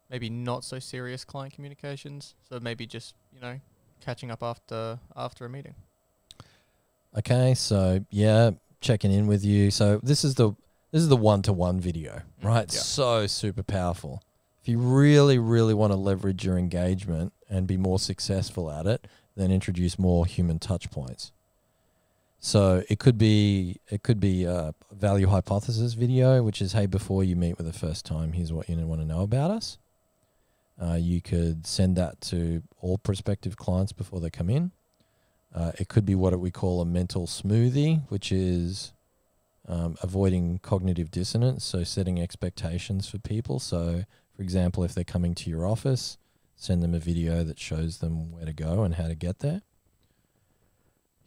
maybe not so serious client communications. So maybe just you know catching up after after a meeting. Okay, so yeah, checking in with you. So this is the this is the one to one video, mm, right? Yeah. So super powerful. If you really really want to leverage your engagement and be more successful at it, then introduce more human touch points. So it could be it could be a value hypothesis video, which is hey, before you meet with the first time, here's what you want to know about us. Uh, you could send that to all prospective clients before they come in. Uh, it could be what we call a mental smoothie, which is um, avoiding cognitive dissonance, so setting expectations for people. So, for example, if they're coming to your office, send them a video that shows them where to go and how to get there.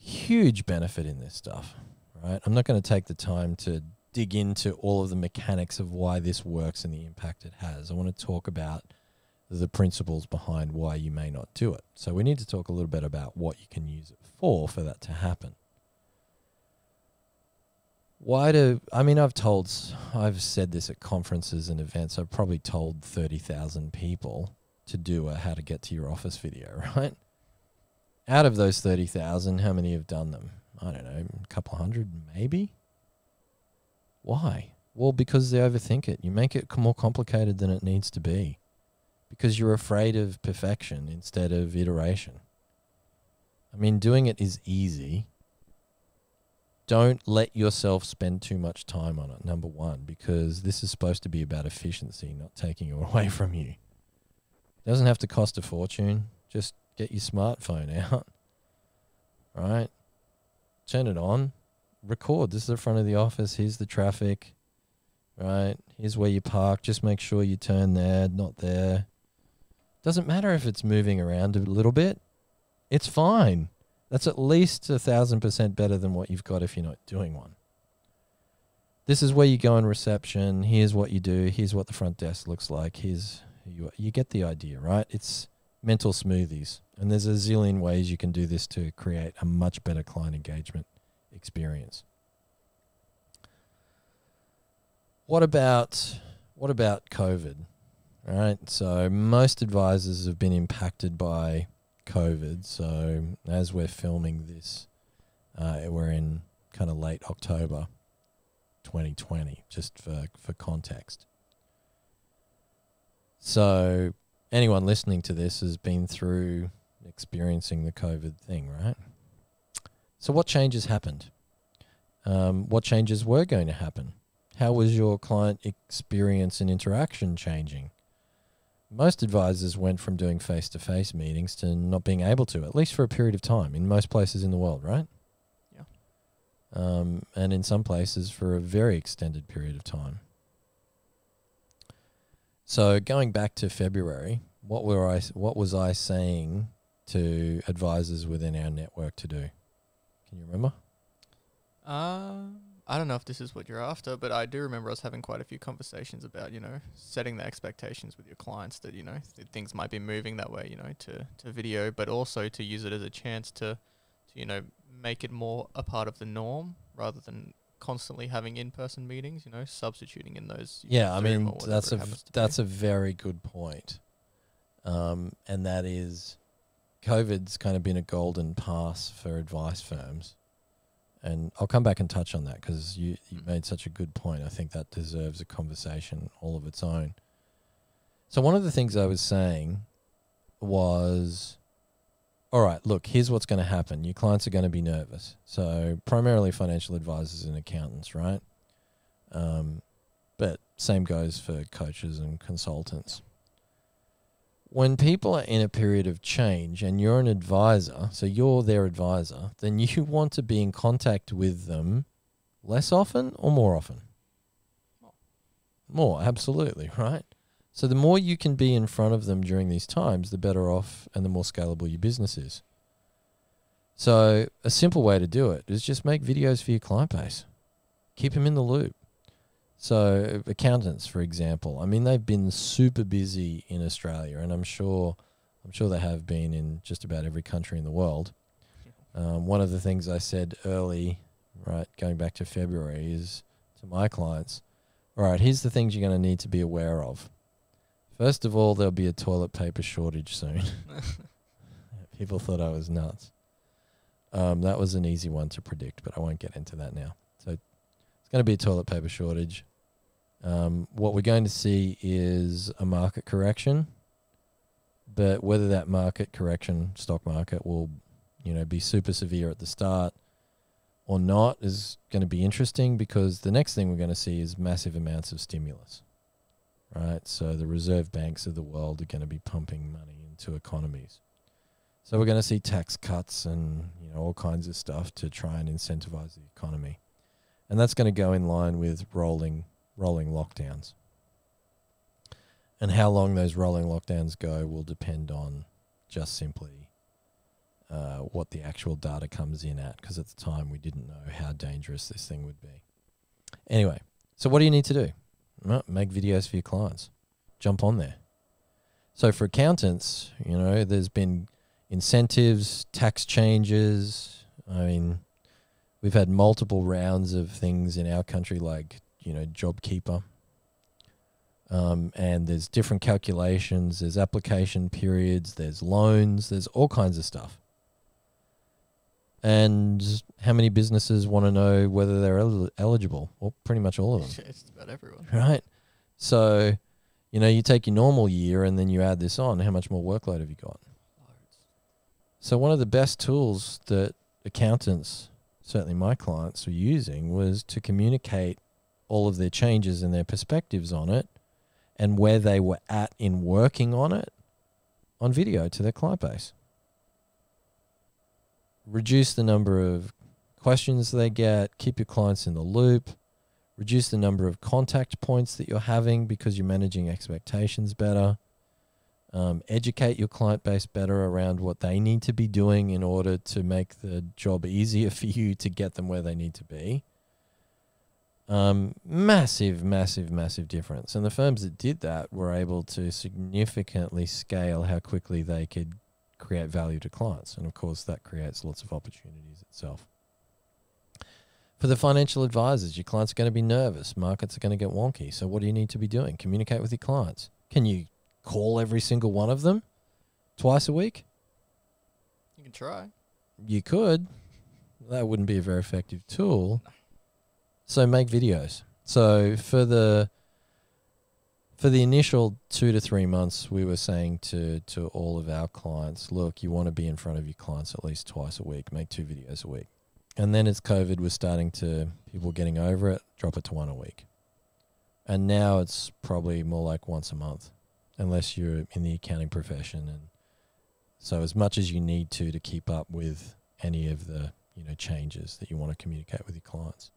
Huge benefit in this stuff, right? I'm not going to take the time to dig into all of the mechanics of why this works and the impact it has. I want to talk about the principles behind why you may not do it. So we need to talk a little bit about what you can use it for for that to happen. Why do I mean I've told I've said this at conferences and events. I've probably told 30,000 people to do a how to get to your office video, right? Out of those 30,000, how many have done them? I don't know, a couple hundred maybe. Why? Well, because they overthink it. You make it more complicated than it needs to be because you're afraid of perfection instead of iteration. I mean, doing it is easy. Don't let yourself spend too much time on it, number one, because this is supposed to be about efficiency, not taking it away from you. It doesn't have to cost a fortune. Just get your smartphone out, right? Turn it on, record. This is the front of the office. Here's the traffic, right? Here's where you park. Just make sure you turn there, not there. Doesn't matter if it's moving around a little bit. It's fine. That's at least a thousand percent better than what you've got if you're not doing one. This is where you go in reception. Here's what you do. Here's what the front desk looks like. Here's you. You get the idea, right? It's mental smoothies, and there's a zillion ways you can do this to create a much better client engagement experience. What about what about COVID? right? So most advisors have been impacted by COVID. So as we're filming this, uh, we're in kind of late October 2020, just for, for context. So, anyone listening to this has been through experiencing the COVID thing, right? So, what changes happened? Um, what changes were going to happen? How was your client experience and interaction changing? Most advisors went from doing face to face meetings to not being able to, at least for a period of time, in most places in the world, right? Yeah. Um, and in some places for a very extended period of time. So going back to February, what were I? What was I saying to advisors within our network to do? Can you remember? Uh, I don't know if this is what you're after, but I do remember us having quite a few conversations about, you know, setting the expectations with your clients that, you know, th- things might be moving that way, you know, to, to video, but also to use it as a chance to, to, you know, make it more a part of the norm rather than constantly having in-person meetings, you know, substituting in those. Yeah, I mean that's a it v- happens to be. that's a very good point. Um, and that is, COVID's kind of been a golden pass for advice firms, and I'll come back and touch on that because you you Mm. made such a good point. I think that deserves a conversation all of its own. So one of the things I was saying was, all right, look, here's what's going to happen. Your clients are going to be nervous. So primarily financial advisors and accountants, right? Um, but same goes for coaches and consultants. When people are in a period of change and you're an advisor, so you're their advisor, then you want to be in contact with them less often or more often? More. Absolutely, right? So the more you can be in front of them during these times, the better off and the more scalable your business is. So a simple way to do it is just make videos for your client base. Keep them in the loop. So accountants, for example, I mean they've been super busy in Australia, and I'm sure, I'm sure they have been in just about every country in the world. Um, one of the things I said early, right, going back to February, is to my clients, all right, here's the things you're going to need to be aware of. First of all, there'll be a toilet paper shortage soon. People thought I was nuts. Um, that was an easy one to predict, but I won't get into that now. So it's going to be a toilet paper shortage. Um, what we're going to see is a market correction, but whether that market correction, stock market, will you know be super severe at the start or not is going to be interesting because the next thing we're going to see is massive amounts of stimulus right? So the reserve banks of the world are going to be pumping money into economies. So we're going to see tax cuts and you know all kinds of stuff to try and incentivize the economy. And that's going to go in line with rolling rolling lockdowns and how long those rolling lockdowns go will depend on just simply uh, what the actual data comes in at because at the time we didn't know how dangerous this thing would be. Anyway, so what do you need to do? Well, make videos for your clients. Jump on there. So for accountants, you know, there's been incentives, tax changes. I mean, we've had multiple rounds of things in our country like, you know, JobKeeper. Um, and there's different calculations, there's application periods, there's loans, there's all kinds of stuff and how many businesses want to know whether they're el- eligible? Well, pretty much all of them, it's about everyone. right? So, you know, you take your normal year and then you add this on. How much more workload have you got? So, one of the best tools that accountants, certainly my clients, were using was to communicate all of their changes and their perspectives on it and where they were at in working on it on video to their client base reduce the number of questions they get, keep your clients in the loop, reduce the number of contact points that you're having because you're managing expectations better, um, educate your client base better around what they need to be doing in order to make the job easier for you to get them where they need to be. Um, massive, massive, massive difference. And the firms that did that were able to significantly scale how quickly they could create value to clients. And of course, that creates lots of opportunities itself. For the financial advisors, your clients are going to be nervous. Markets are going to get wonky. So, what do you need to be doing? Communicate with your clients. Can you call every single one of them twice a week? You can try. You could. that wouldn't be a very effective tool. So make videos. So for the for the initial two to three months, we were saying to to all of our clients, look, you want to be in front of your clients at least twice a week, make two videos a week. And then as COVID was starting to people getting over it, drop it to one a week. And now it's probably more like once a month, unless you're in the accounting profession and so as much as you need to to keep up with any of the, you know, changes that you want to communicate with your clients.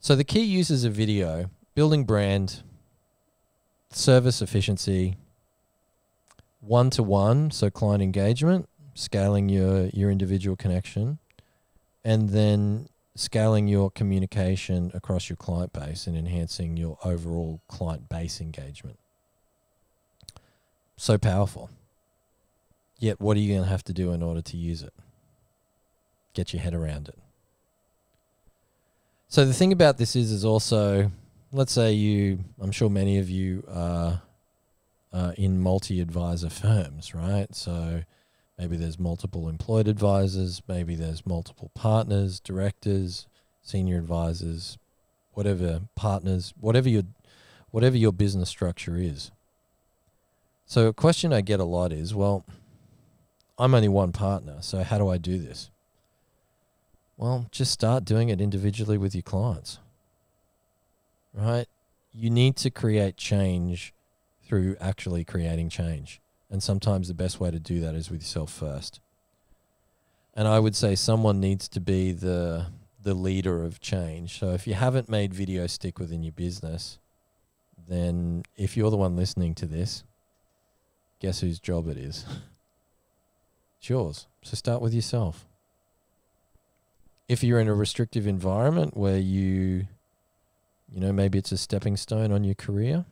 So the key uses of video, building brand, service efficiency, one to one, so client engagement, scaling your your individual connection, and then scaling your communication across your client base and enhancing your overall client base engagement. So powerful. Yet what are you going to have to do in order to use it? Get your head around it. So the thing about this is, is also, let's say you, I'm sure many of you are uh, in multi-advisor firms, right? So maybe there's multiple employed advisors, maybe there's multiple partners, directors, senior advisors, whatever partners, whatever your, whatever your business structure is. So a question I get a lot is, well, I'm only one partner, so how do I do this? Well, just start doing it individually with your clients. Right? You need to create change through actually creating change. And sometimes the best way to do that is with yourself first. And I would say someone needs to be the the leader of change. So if you haven't made video stick within your business, then if you're the one listening to this, guess whose job it is? it's yours. So start with yourself if you're in a restrictive environment where you you know maybe it's a stepping stone on your career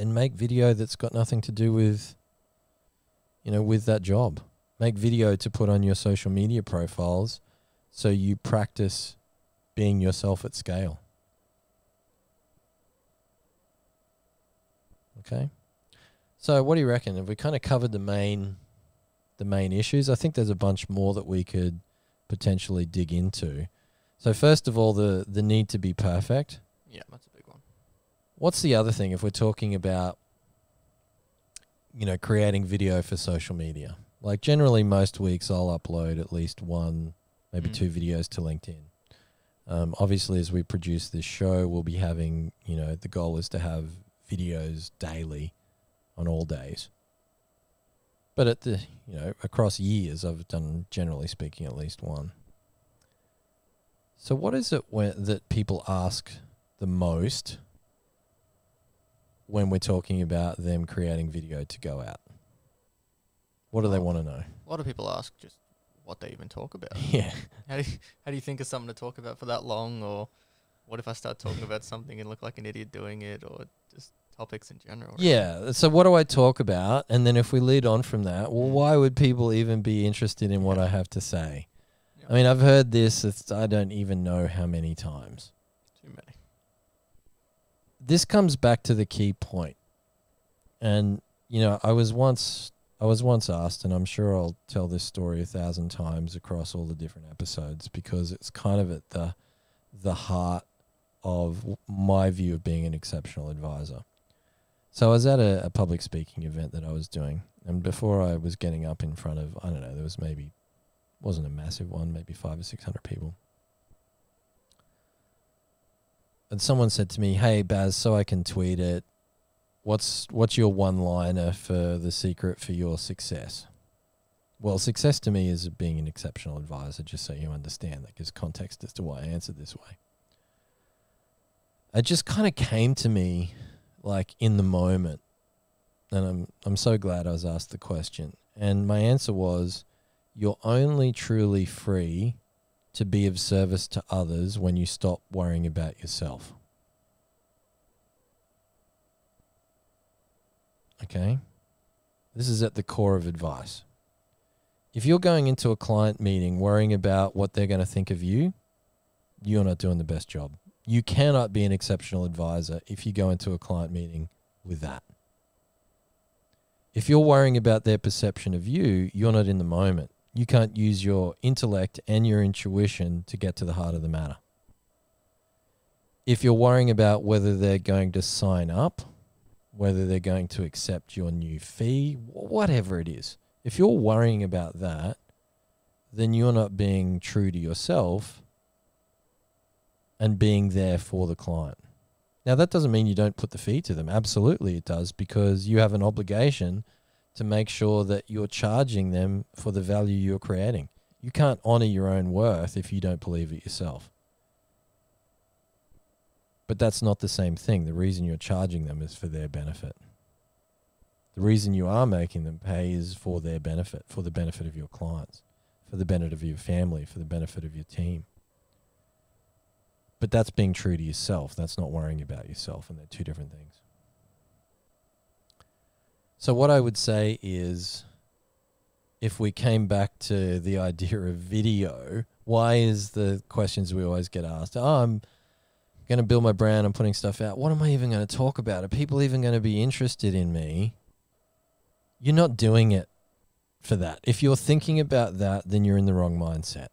then make video that's got nothing to do with you know with that job. Make video to put on your social media profiles so you practice being yourself at scale. Okay? So what do you reckon? Have we kind of covered the main the main issues? I think there's a bunch more that we could potentially dig into. So first of all, the the need to be perfect. Yeah, that's a big one. What's the other thing if we're talking about you know creating video for social media? Like generally, most weeks I'll upload at least one, maybe Mm. two videos to LinkedIn. Um, obviously, as we produce this show, we'll be having you know the goal is to have videos daily on all days. But at the you know across years, I've done generally speaking at least one. So what is it when, that people ask the most when we're talking about them creating video to go out? What do they Oh. want to know? A lot of people ask just what they even talk about. Yeah, How do you, how do you think of something to talk about for that long, or what if I start talking about something and look like an idiot doing it, or just topics in general? yeah. So what do I talk about? And then if we lead on from that, well, Mm. why would people even be interested in what I have to say? Yeah. I mean, I've heard this. It's, I don't even know how many times. too many. this comes back to the key point. And you know, I was once I was once asked, and I'm sure I'll tell this story a thousand times across all the different episodes because it's kind of at the the heart of my view of being an exceptional advisor. So I was at a, a public speaking event that I was doing, and before I was getting up in front of, I don't know, there was maybe wasn't a massive one, maybe five or six hundred people. and someone said to me, "Hey Baz, so I can tweet it. What's what's your one-liner for the secret for your success?" Well, success to me is being an exceptional advisor. Just so you understand, that gives context as to why I answered this way. It just kind of came to me, like in the moment, and I'm I'm so glad I was asked the question. And my answer was, "You're only truly free." to be of service to others when you stop worrying about yourself. Okay? This is at the core of advice. If you're going into a client meeting worrying about what they're going to think of you, you're not doing the best job. You cannot be an exceptional advisor if you go into a client meeting with that. If you're worrying about their perception of you, you're not in the moment. you can't use your intellect and your intuition to get to the heart of the matter. If you're worrying about whether they're going to sign up, whether they're going to accept your new fee, whatever it is, if you're worrying about that, then you're not being true to yourself and being there for the client. Now, that doesn't mean you don't put the fee to them. Absolutely, it does, because you have an obligation to make sure that you're charging them for the value you're creating. You can't honor your own worth if you don't believe it yourself. But that's not the same thing. The reason you're charging them is for their benefit. The reason you are making them pay is for their benefit, for the benefit of your clients, for the benefit of your family, for the benefit of your team. But that's being true to yourself. That's not worrying about yourself, and they're two different things. So, what I would say is if we came back to the idea of video, why is the questions we always get asked? Oh, I'm going to build my brand. I'm putting stuff out. What am I even going to talk about? Are people even going to be interested in me? You're not doing it for that. If you're thinking about that, then you're in the wrong mindset.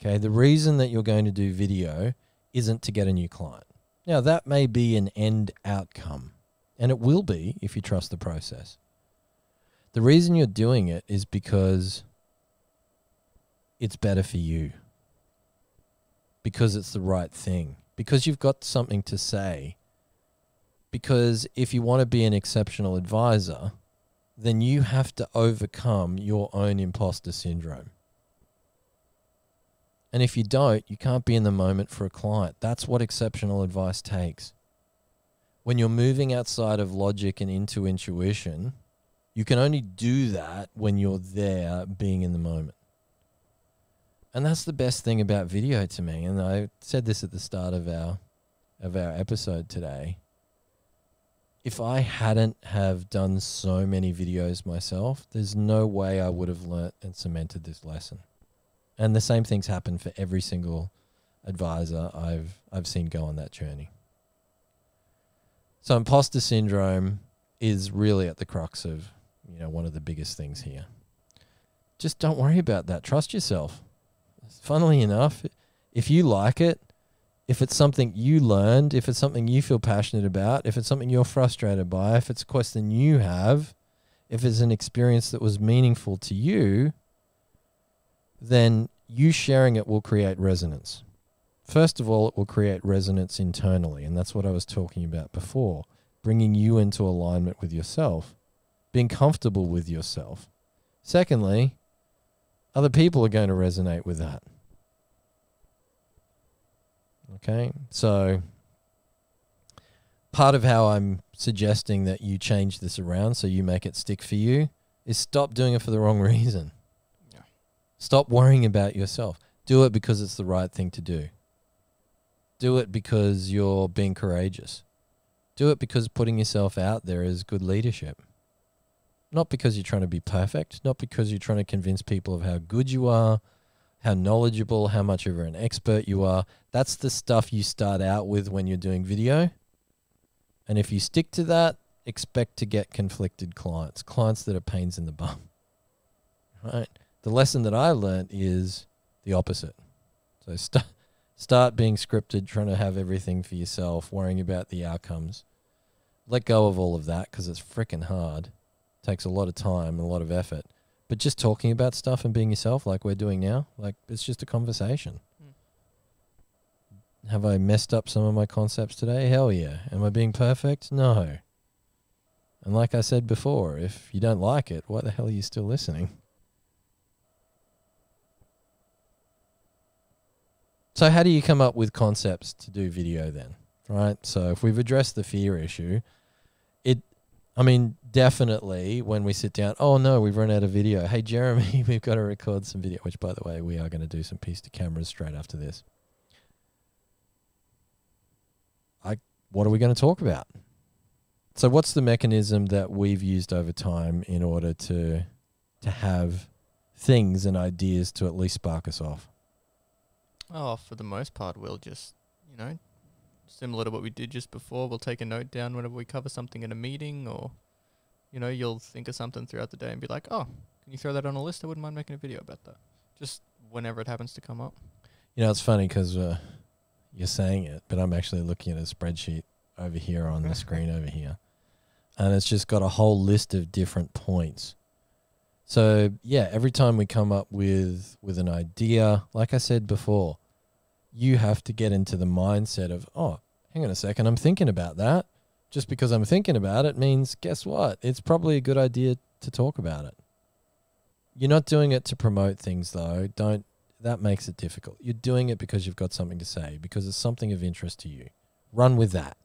Okay. The reason that you're going to do video isn't to get a new client. Now, that may be an end outcome, and it will be if you trust the process. The reason you're doing it is because it's better for you, because it's the right thing, because you've got something to say. Because if you want to be an exceptional advisor, then you have to overcome your own imposter syndrome. And if you don't, you can't be in the moment for a client. That's what exceptional advice takes. When you're moving outside of logic and into intuition, you can only do that when you're there being in the moment. And that's the best thing about video to me. And I said this at the start of our of our episode today. If I hadn't have done so many videos myself, there's no way I would have learnt and cemented this lesson and the same things happen for every single advisor I've I've seen go on that journey. So imposter syndrome is really at the crux of you know one of the biggest things here. Just don't worry about that. Trust yourself. Funnily enough, if you like it, if it's something you learned, if it's something you feel passionate about, if it's something you're frustrated by, if it's a question you have, if it's an experience that was meaningful to you, then you sharing it will create resonance. First of all, it will create resonance internally. And that's what I was talking about before bringing you into alignment with yourself, being comfortable with yourself. Secondly, other people are going to resonate with that. Okay, so part of how I'm suggesting that you change this around so you make it stick for you is stop doing it for the wrong reason. Stop worrying about yourself. Do it because it's the right thing to do. Do it because you're being courageous. Do it because putting yourself out there is good leadership. Not because you're trying to be perfect, not because you're trying to convince people of how good you are, how knowledgeable, how much of an expert you are. That's the stuff you start out with when you're doing video. And if you stick to that, expect to get conflicted clients, clients that are pains in the bum. Right? The lesson that I learned is the opposite. So start start being scripted, trying to have everything for yourself, worrying about the outcomes. Let go of all of that because it's freaking hard. It takes a lot of time and a lot of effort. But just talking about stuff and being yourself, like we're doing now, like it's just a conversation. Mm. Have I messed up some of my concepts today? Hell yeah. Am I being perfect? No. And like I said before, if you don't like it, why the hell are you still listening? So how do you come up with concepts to do video then? Right? So if we've addressed the fear issue, it I mean, definitely when we sit down, oh no, we've run out of video. Hey Jeremy, we've got to record some video, which by the way, we are going to do some piece to cameras straight after this. I what are we going to talk about? So what's the mechanism that we've used over time in order to to have things and ideas to at least spark us off? Oh, for the most part, we'll just, you know, similar to what we did just before, we'll take a note down whenever we cover something in a meeting or, you know, you'll think of something throughout the day and be like, oh, can you throw that on a list? I wouldn't mind making a video about that. Just whenever it happens to come up. You know, it's funny because uh, you're saying it, but I'm actually looking at a spreadsheet over here on the screen over here, and it's just got a whole list of different points. So yeah, every time we come up with with an idea, like I said before, you have to get into the mindset of, oh, hang on a second, I'm thinking about that. Just because I'm thinking about it means, guess what? It's probably a good idea to talk about it. You're not doing it to promote things though. Don't that makes it difficult. You're doing it because you've got something to say, because it's something of interest to you. Run with that.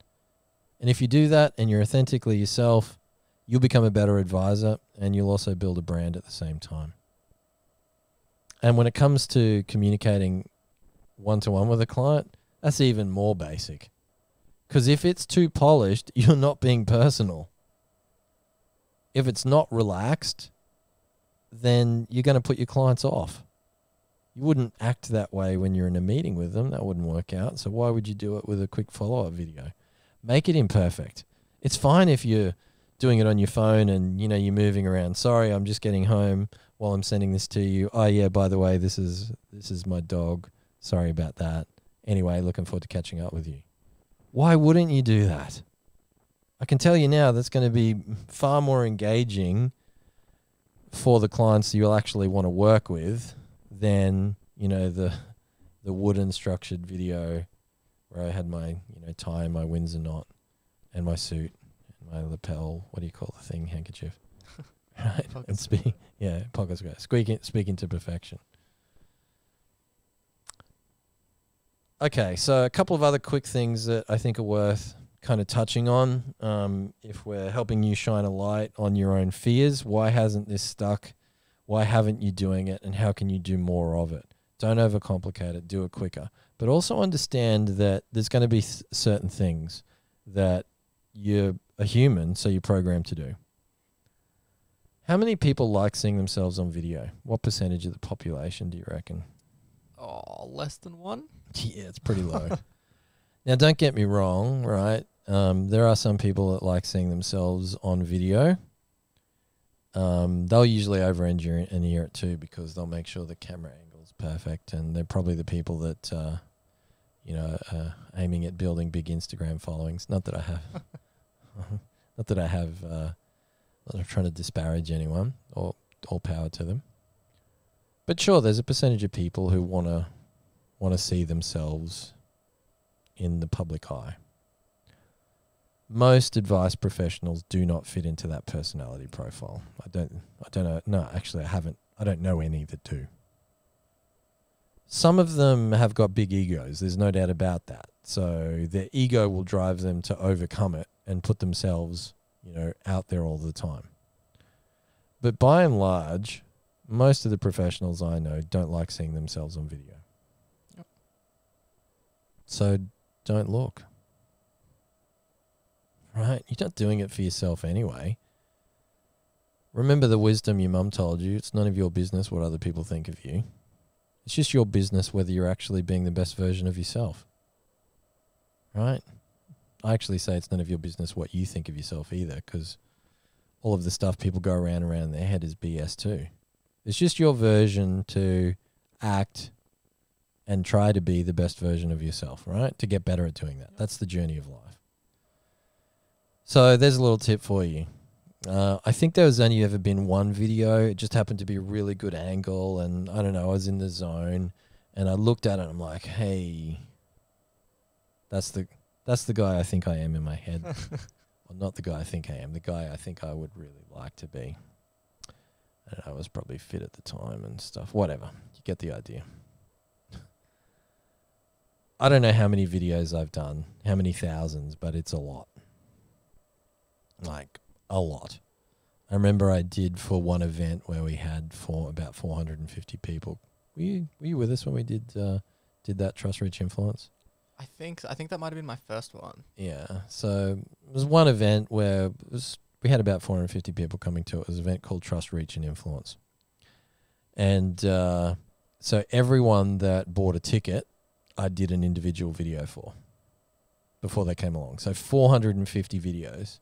And if you do that and you're authentically yourself, you'll become a better advisor and you'll also build a brand at the same time. And when it comes to communicating one to one with a client, that's even more basic. Because if it's too polished, you're not being personal. If it's not relaxed, then you're going to put your clients off you wouldn't act that way when you're in a meeting with them. That wouldn't work out. So why would you do it with a quick follow up video? Make it imperfect. It's fine if you're doing it on your phone and you know you're moving around. Sorry, I'm just getting home while I'm sending this to you. Oh yeah, by the way, this is this is my dog. Sorry about that. Anyway, looking forward to catching up with you. Why wouldn't you do that? I can tell you now that's going to be far more engaging for the clients you'll actually want to work with than you know the the wooden structured video where I had my you know tie my Windsor knot and my suit my lapel. What do you call the thing? Handkerchief. right. and speak. Yeah, pocket square. Speaking speaking to perfection. Okay, so a couple of other quick things that I think are worth kind of touching on. Um, if we're helping you shine a light on your own fears, why hasn't this stuck why haven't you doing it and how can you do more of it? Don't overcomplicate it, do it quicker. But also understand that there's going to be certain things that you're a human, so you're programmed to do. How many people like seeing themselves on video? What percentage of the population do you reckon? Oh, less than one? Yeah, it's pretty low. now, don't get me wrong, right? Um, there are some people that like seeing themselves on video. Um, they'll usually over engineer it too because they'll make sure the camera angle's perfect, and they're probably the people that uh, you know uh, aiming at building big Instagram followings. Not that I have, not that I have. Uh, not trying to disparage anyone or all power to them. But sure, there's a percentage of people who wanna want to see themselves in the public eye most advice professionals do not fit into that personality profile. I don't I don't know no, actually I haven't I don't know any that do. Some of them have got big egos, there's no doubt about that. So their ego will drive them to overcome it and put themselves, you know, out there all the time. But by and large, most of the professionals I know don't like seeing themselves on video. Yep. So don't look right? You're not doing it for yourself anyway. Remember the wisdom your mum told you. It's none of your business what other people think of you. It's just your business whether you're actually being the best version of yourself. Right? I actually say it's none of your business what you think of yourself either, because all of the stuff people go around around in their head is BS too. It's just your version to act and try to be the best version of yourself, right? To get better at doing that. That's the journey of life. So there's a little tip for you. Uh, I think there was only ever been one video. It just happened to be a really good angle, and I don't know. I was in the zone, and I looked at it. and I'm like, hey, that's the that's the guy I think I am in my head. well, not the guy I think I am. The guy I think I would really like to be. And I was probably fit at the time and stuff. Whatever. You get the idea. I don't know how many videos I've done, how many thousands, but it's a lot like a lot. I remember I did for one event where we had for about 450 people. Were you were you with us when we did uh, did that trust reach influence? I think I think that might have been my first one. Yeah. So it was one event where was, we had about 450 people coming to it. It was an event called Trust Reach and Influence. And uh, so everyone that bought a ticket, I did an individual video for before they came along. So 450 videos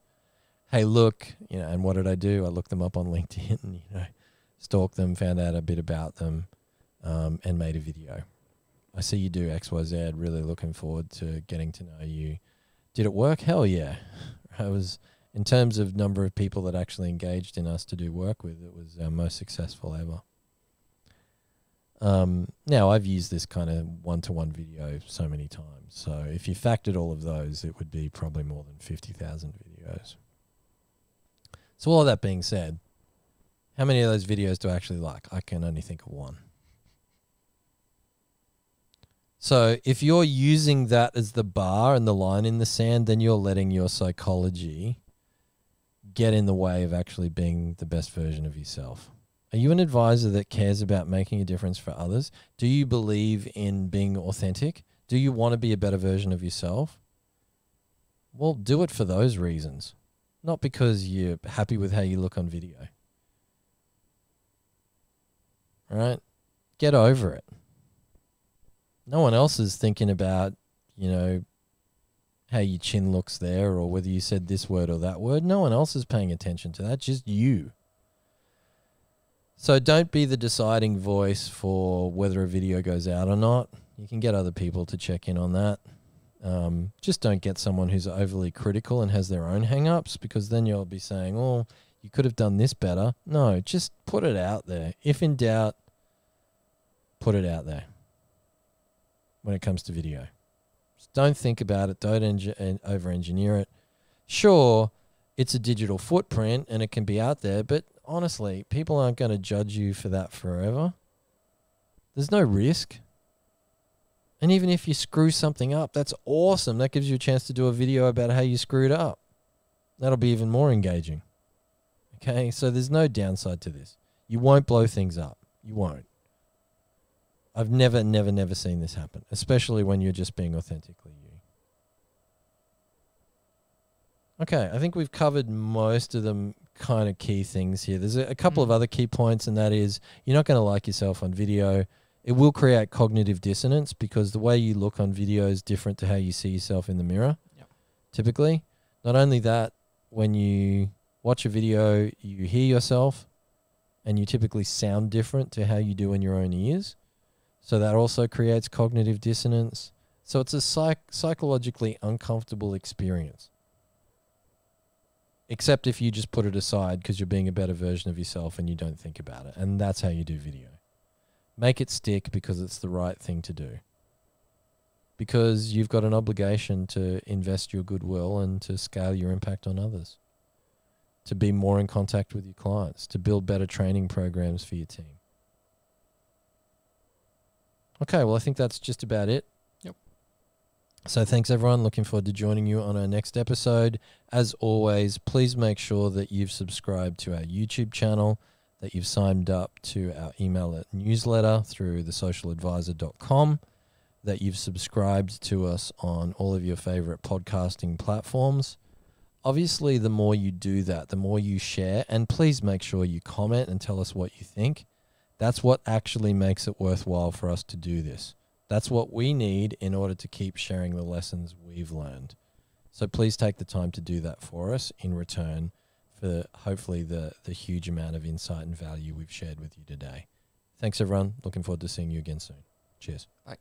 hey, look, you know, and what did I do? I looked them up on LinkedIn, you know, stalked them, found out a bit about them, um, and made a video. I see you do XYZ. Really looking forward to getting to know you. Did it work? Hell yeah. I was, in terms of number of people that actually engaged in us to do work with, it was our most successful ever. Um, now, I've used this kind of one to one video so many times. So if you factored all of those, it would be probably more than 50,000 videos. So, all that being said, how many of those videos do I actually like? I can only think of one. So, if you're using that as the bar and the line in the sand, then you're letting your psychology get in the way of actually being the best version of yourself. Are you an advisor that cares about making a difference for others? Do you believe in being authentic? Do you want to be a better version of yourself? Well, do it for those reasons, not because you're happy with how you look on video. Right? Get over it. No one else is thinking about, you know, how your chin looks there or whether you said this word or that word. No one else is paying attention to that, just you. So don't be the deciding voice for whether a video goes out or not. You can get other people to check in on that. Um, just don't get someone who's overly critical and has their own hang-ups because then you'll be saying, "Oh, you could have done this better." No, just put it out there. If in doubt, put it out there. When it comes to video, just don't think about it. Don't engi- over-engineer it. Sure, it's a digital footprint and it can be out there, but honestly, people aren't going to judge you for that forever. There's no risk. And even if you screw something up, that's awesome. That gives you a chance to do a video about how you screwed up. That'll be even more engaging. Okay, so there's no downside to this. You won't blow things up. You won't. I've never, never, never seen this happen, especially when you're just being authentically you. Okay, I think we've covered most of them kind of key things here. There's a, a couple of Mm. other key points, and that is you're not going to like yourself on video. It will create cognitive dissonance because the way you look on video is different to how you see yourself in the mirror. Yep. Typically, not only that, when you watch a video, you hear yourself, and you typically sound different to how you do in your own ears. So that also creates cognitive dissonance. So it's a psych- psychologically uncomfortable experience except if you just put it aside because you're being a better version of yourself and you don't think about it. And that's how you do video. Make it stick because it's the right thing to do. Because you've got an obligation to invest your goodwill and to scale your impact on others, to be more in contact with your clients, to build better training programs for your team. Okay, well, I think that's just about it. Yep. So thanks, everyone. Looking forward to joining you on our next episode. As always, please make sure that you've subscribed to our YouTube channel, that you've signed up to our email newsletter through thesocialadviser.com, that you've subscribed to us on all of your favorite podcasting platforms. Obviously, the more you do that, the more you share, and please make sure you comment and tell us what you think. That's what actually makes it worthwhile for us to do this. That's what we need in order to keep sharing the lessons we've learned. So please take the time to do that for us in return for hopefully the, the huge amount of insight and value we've shared with you today. Thanks, everyone. Looking forward to seeing you again soon. Cheers. Bye.